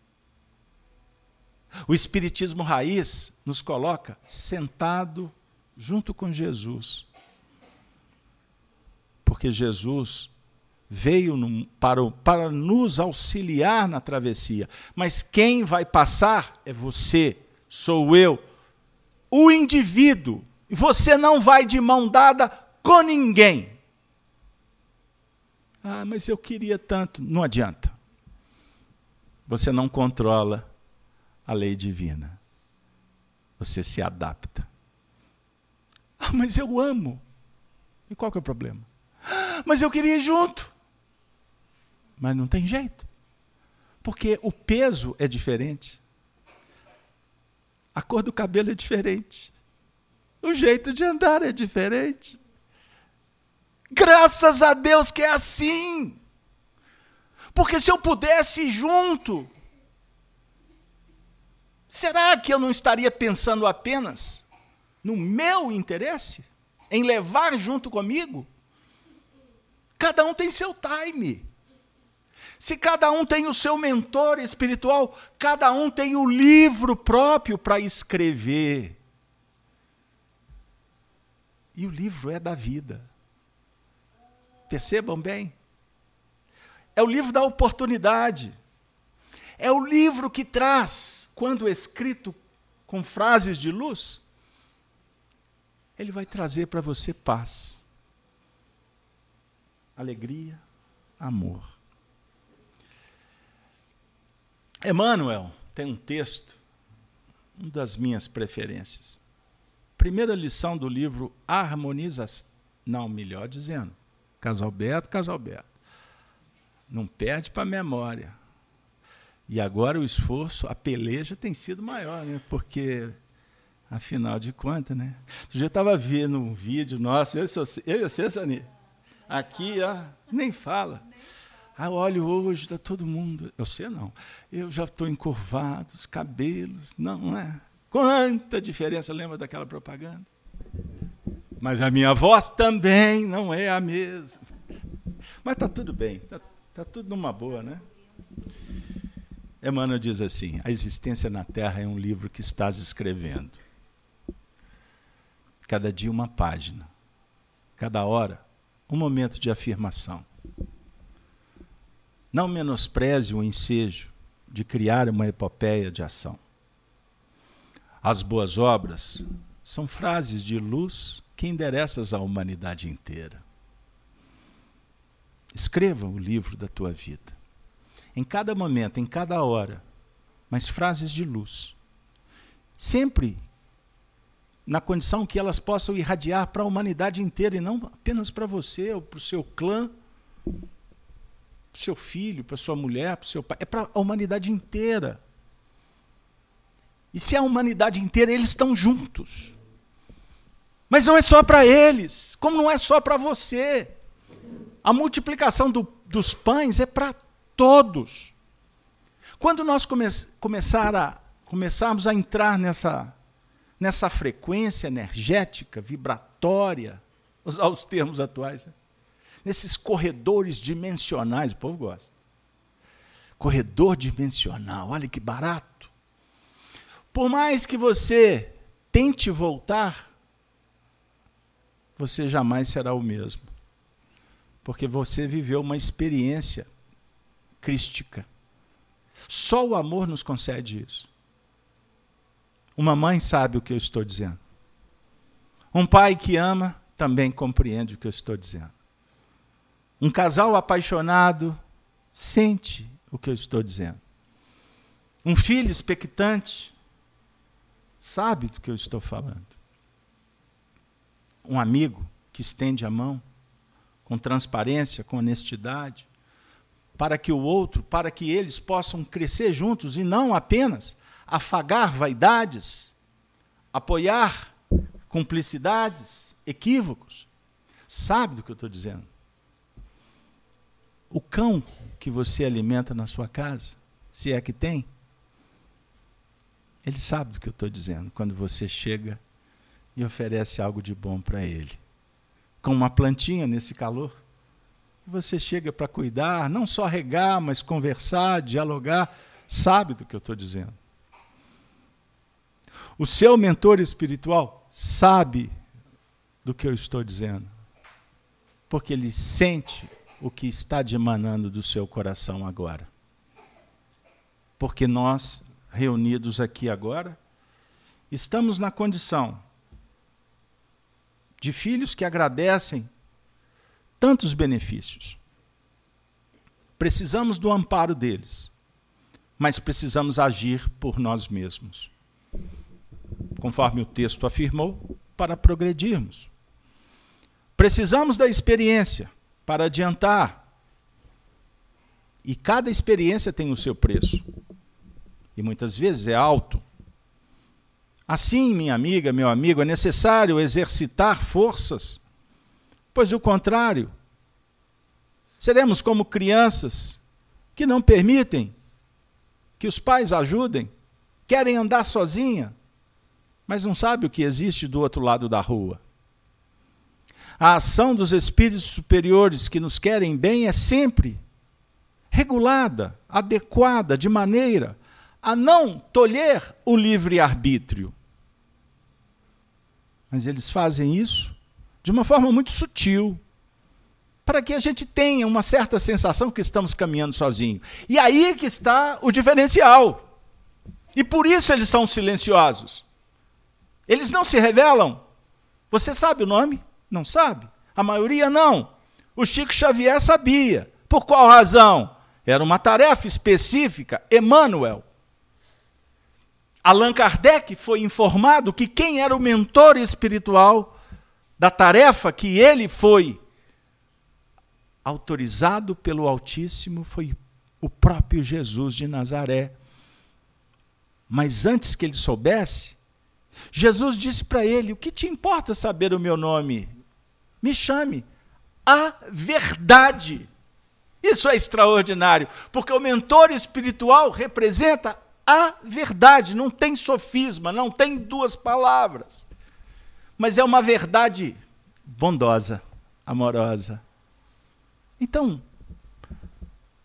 B: O Espiritismo raiz nos coloca sentado junto com Jesus. Porque Jesus veio para, para nos auxiliar na travessia. Mas quem vai passar é você, sou eu, o indivíduo. Você não vai de mão dada com ninguém. Ah, mas eu queria tanto. Não adianta. Você não controla a lei divina. Você se adapta. Ah, mas eu amo. E qual que é o problema? Ah, mas eu queria ir junto. Mas não tem jeito. Porque o peso é diferente. A cor do cabelo é diferente. O jeito de andar é diferente. Graças a Deus que é assim. Porque se eu pudesse ir junto, será que eu não estaria pensando apenas no meu interesse? Em levar junto comigo? Cada um tem seu time. Se cada um tem o seu mentor espiritual, cada um tem o livro próprio para escrever. E o livro é da vida. Percebam bem? É o livro da oportunidade. É o livro que traz, quando escrito com frases de luz, ele vai trazer para você paz, alegria, amor. Emmanuel tem um texto, uma das minhas preferências. Primeira lição do livro Harmonização. Não, melhor dizendo, Casalberto, Casalberto. Não perde para a memória. E agora o esforço, a peleja tem sido maior, né? Porque, afinal de contas, né? Tu já estava vendo um vídeo nosso, eu e você, Sani. Aqui, ó, nem fala. Ah, olho hoje, está todo mundo. Eu sei não. Eu já estou encurvado, os cabelos. Não, é? Quanta diferença, lembra daquela propaganda? Mas a minha voz também não é a mesma. Mas está tudo bem, está tá tudo numa boa, né? Emmanuel diz assim: a existência na Terra é um livro que estás escrevendo. Cada dia uma página, cada hora um momento de afirmação. Não menospreze o ensejo de criar uma epopeia de ação. As boas obras são frases de luz que endereças à humanidade inteira. Escreva o livro da tua vida. Em cada momento, em cada hora, mas frases de luz. Sempre na condição que elas possam irradiar para a humanidade inteira e não apenas para você ou para o seu clã para o seu filho, para sua mulher, para o seu pai, é para a humanidade inteira. E se é a humanidade inteira, eles estão juntos. Mas não é só para eles, como não é só para você. A multiplicação do, dos pães é para todos. Quando nós come, começar a, começarmos a entrar nessa, nessa frequência energética, vibratória, usar os termos atuais, né? nesses corredores dimensionais, o povo gosta. Corredor dimensional, olha que barato. Por mais que você tente voltar você jamais será o mesmo. Porque você viveu uma experiência crística. Só o amor nos concede isso. Uma mãe sabe o que eu estou dizendo. Um pai que ama também compreende o que eu estou dizendo. Um casal apaixonado sente o que eu estou dizendo. Um filho expectante sabe do que eu estou falando. Um amigo que estende a mão com transparência, com honestidade, para que o outro, para que eles possam crescer juntos e não apenas afagar vaidades, apoiar cumplicidades, equívocos. Sabe do que eu estou dizendo? O cão que você alimenta na sua casa, se é que tem, ele sabe do que eu estou dizendo quando você chega e oferece algo de bom para ele. Com uma plantinha nesse calor, você chega para cuidar, não só regar, mas conversar, dialogar, sabe do que eu estou dizendo. O seu mentor espiritual sabe do que eu estou dizendo, porque ele sente o que está emanando do seu coração agora. Porque nós reunidos aqui agora, estamos na condição de filhos que agradecem tantos benefícios. Precisamos do amparo deles, mas precisamos agir por nós mesmos. Conforme o texto afirmou, para progredirmos. Precisamos da experiência para adiantar. E cada experiência tem o seu preço e muitas vezes é alto. Assim, minha amiga, meu amigo, é necessário exercitar forças, pois o contrário, seremos como crianças que não permitem que os pais ajudem, querem andar sozinha, mas não sabe o que existe do outro lado da rua. A ação dos espíritos superiores que nos querem bem é sempre regulada, adequada, de maneira a não tolher o livre-arbítrio. Mas eles fazem isso de uma forma muito sutil, para que a gente tenha uma certa sensação que estamos caminhando sozinho. E aí que está o diferencial. E por isso eles são silenciosos. Eles não se revelam. Você sabe o nome? Não sabe? A maioria não. O Chico Xavier sabia. Por qual razão? Era uma tarefa específica. Emmanuel Allan Kardec foi informado que quem era o mentor espiritual da tarefa que ele foi autorizado pelo Altíssimo foi o próprio Jesus de Nazaré. Mas antes que ele soubesse, Jesus disse para ele: O que te importa saber o meu nome? Me chame. A verdade. Isso é extraordinário, porque o mentor espiritual representa a verdade, não tem sofisma, não tem duas palavras. Mas é uma verdade bondosa, amorosa. Então,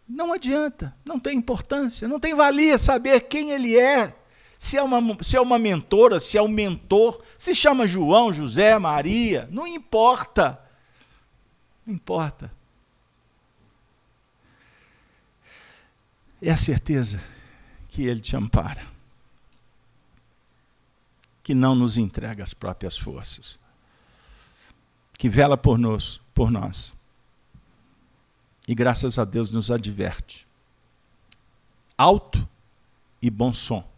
B: não adianta, não tem importância, não tem valia saber quem ele é. Se é, uma, se é uma mentora, se é um mentor, se chama João, José, Maria, não importa. Não importa. É a certeza que Ele te ampara, que não nos entrega as próprias forças, que vela por nós, por nós. E graças a Deus nos adverte. Alto e bom som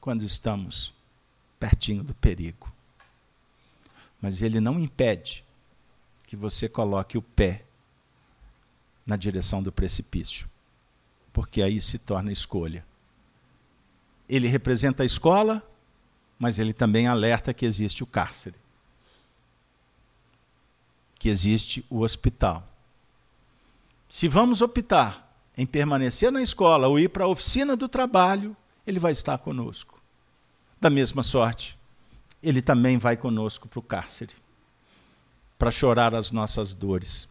B: quando estamos pertinho do perigo. Mas ele não impede que você coloque o pé na direção do precipício porque aí se torna escolha. Ele representa a escola, mas ele também alerta que existe o cárcere, que existe o hospital. Se vamos optar em permanecer na escola ou ir para a oficina do trabalho, ele vai estar conosco. Da mesma sorte, ele também vai conosco para o cárcere, para chorar as nossas dores.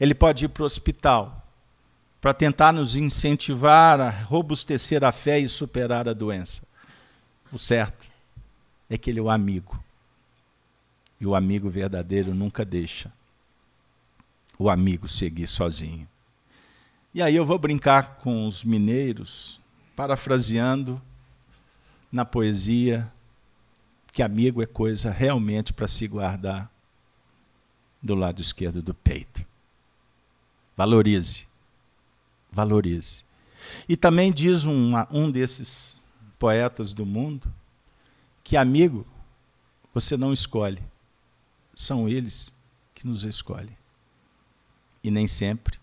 B: Ele pode ir para o hospital, para tentar nos incentivar a robustecer a fé e superar a doença. O certo é que ele é o amigo. E o amigo verdadeiro nunca deixa o amigo seguir sozinho. E aí eu vou brincar com os mineiros, parafraseando na poesia que amigo é coisa realmente para se guardar do lado esquerdo do peito. Valorize. Valorize. E também diz um, um desses poetas do mundo que amigo você não escolhe, são eles que nos escolhem. E nem sempre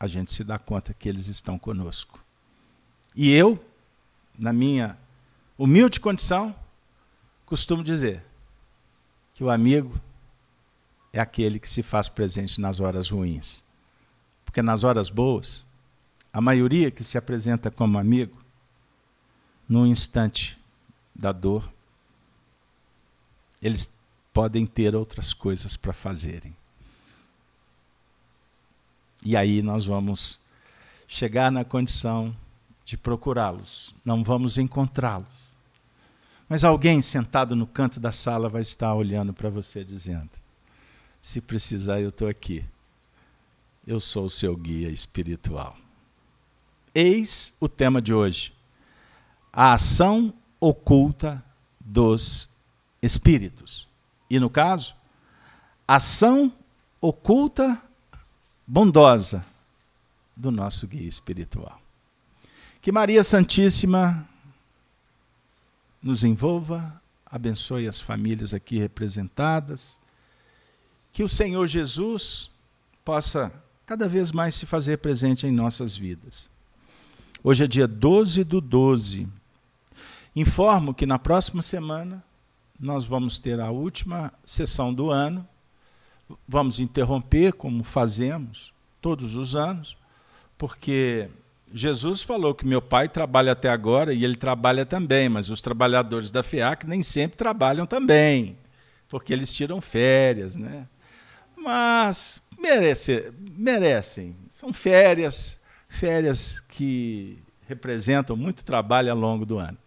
B: a gente se dá conta que eles estão conosco. E eu, na minha humilde condição, costumo dizer que o amigo é aquele que se faz presente nas horas ruins. Porque nas horas boas, a maioria que se apresenta como amigo, no instante da dor, eles podem ter outras coisas para fazerem. E aí nós vamos chegar na condição de procurá-los, não vamos encontrá-los. Mas alguém sentado no canto da sala vai estar olhando para você dizendo: se precisar, eu estou aqui. Eu sou o seu guia espiritual. Eis o tema de hoje: a ação oculta dos espíritos. E no caso, ação oculta bondosa do nosso guia espiritual. Que Maria Santíssima nos envolva, abençoe as famílias aqui representadas que o Senhor Jesus possa cada vez mais se fazer presente em nossas vidas. Hoje é dia 12 do 12. Informo que na próxima semana nós vamos ter a última sessão do ano. Vamos interromper, como fazemos todos os anos, porque Jesus falou que meu pai trabalha até agora e ele trabalha também, mas os trabalhadores da FEAC nem sempre trabalham também, porque eles tiram férias, né? mas merece, merecem. São férias, férias que representam muito trabalho ao longo do ano.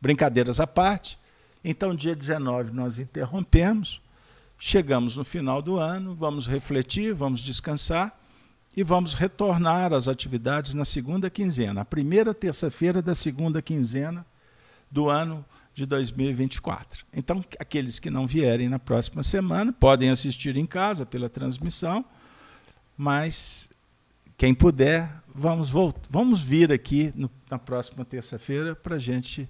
B: Brincadeiras à parte, então dia 19 nós interrompemos, chegamos no final do ano, vamos refletir, vamos descansar e vamos retornar às atividades na segunda quinzena, a primeira terça-feira da segunda quinzena do ano de 2024. Então, aqueles que não vierem na próxima semana podem assistir em casa pela transmissão, mas quem puder, vamos, vamos vir aqui no, na próxima terça-feira para a gente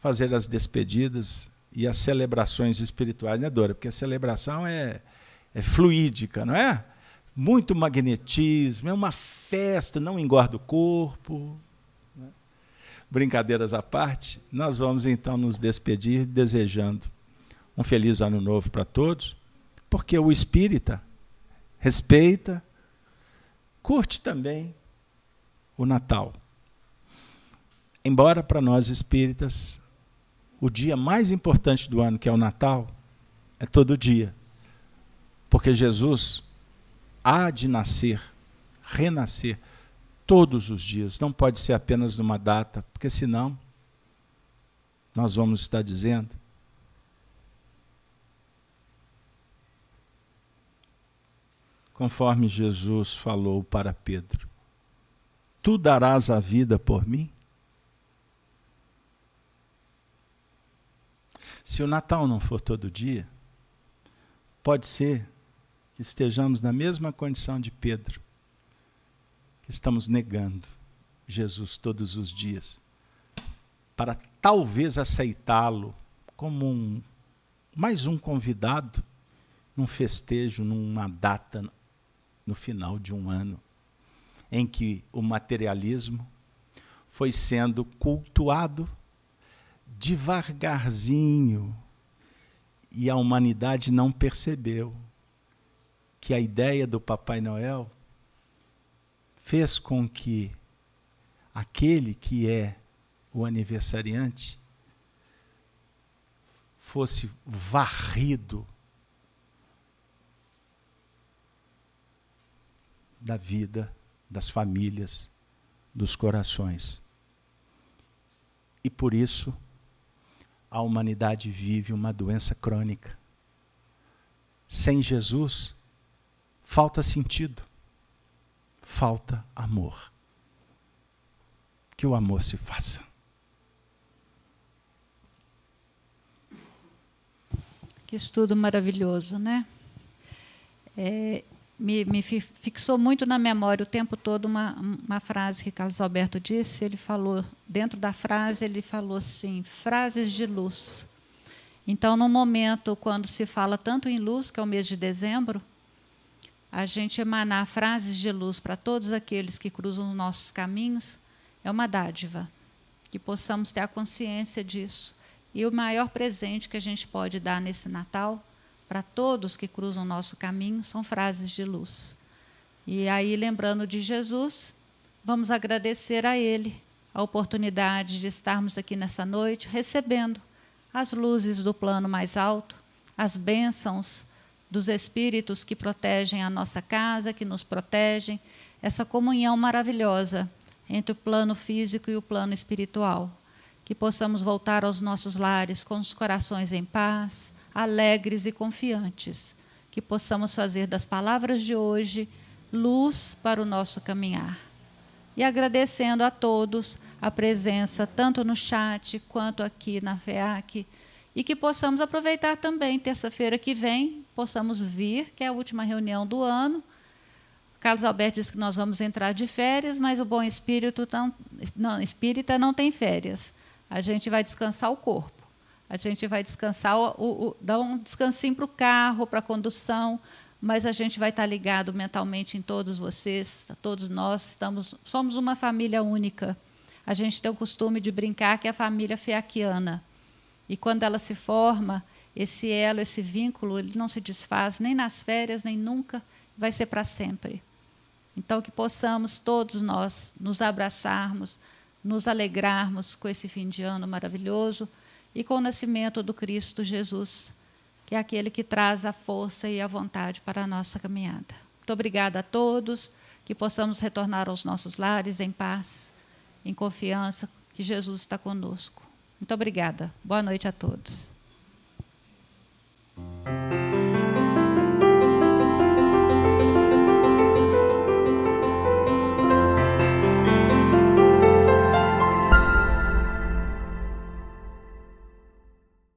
B: fazer as despedidas e as celebrações espirituais, né, Dora? Porque a celebração é, é fluídica, não é? Muito magnetismo, é uma festa, não engorda o corpo, brincadeiras à parte, nós vamos então nos despedir desejando um feliz ano novo para todos, porque o espírita respeita, curte também o Natal. Embora para nós espíritas o dia mais importante do ano, que é o Natal, é todo dia. Porque Jesus há de nascer, renascer todos os dias, não pode ser apenas numa data, porque senão nós vamos estar dizendo conforme Jesus falou para Pedro: Tu darás a vida por mim? Se o Natal não for todo dia, pode ser que estejamos na mesma condição de Pedro que estamos negando Jesus todos os dias, para talvez aceitá-lo como um, mais um convidado num festejo, numa data no final de um ano, em que o materialismo foi sendo cultuado devagarzinho e a humanidade não percebeu que a ideia do Papai Noel fez com que aquele que é o aniversariante fosse varrido da vida, das famílias, dos corações. E por isso a humanidade vive uma doença crônica, sem Jesus, falta sentido, falta amor. Que o amor se faça.
A: Que estudo maravilhoso, né? É, me, me, fixou muito na memória o tempo todo uma, uma frase que Carlos Alberto disse. Ele falou, dentro da frase, ele falou assim: frases de luz. Então, no momento quando se fala tanto em luz, que é o mês de dezembro, a gente emanar frases de luz para todos aqueles que cruzam os nossos caminhos é uma dádiva. Que possamos ter a consciência disso. E o maior presente que a gente pode dar nesse Natal para todos que cruzam nosso caminho são frases de luz. E aí, lembrando de Jesus, vamos agradecer a Ele a oportunidade de estarmos aqui nessa noite recebendo as luzes do plano mais alto, as bênçãos dos espíritos que protegem a nossa casa, que nos protegem, essa comunhão maravilhosa entre o plano físico e o plano espiritual. Que possamos voltar aos nossos lares com os corações em paz, alegres e confiantes. Que possamos fazer das palavras de hoje luz para o nosso caminhar e agradecendo a todos a presença, tanto no chat quanto aqui na FEAC, e que possamos aproveitar também, terça-feira que vem, possamos vir, que é a última reunião do ano. Carlos Alberto disse que nós vamos entrar de férias, mas o bom espírito não, não, espírita não tem férias. A gente vai descansar o corpo. A gente vai descansar, o, o, dar um descansinho para o carro, para a condução, mas a gente vai estar ligado mentalmente em todos vocês, todos nós estamos, somos uma família única. A gente tem o costume de brincar que é a família feaquiana. E quando ela se forma, esse elo, esse vínculo, ele não se desfaz nem nas férias, nem nunca, vai ser para sempre. Então, que possamos todos nós nos abraçarmos, nos alegrarmos com esse fim de ano maravilhoso e com o nascimento do Cristo Jesus, que é aquele que traz a força e a vontade para a nossa caminhada. Muito obrigada a todos, que possamos retornar aos nossos lares em paz, em confiança que Jesus está conosco. Muito obrigada. Boa noite a todos.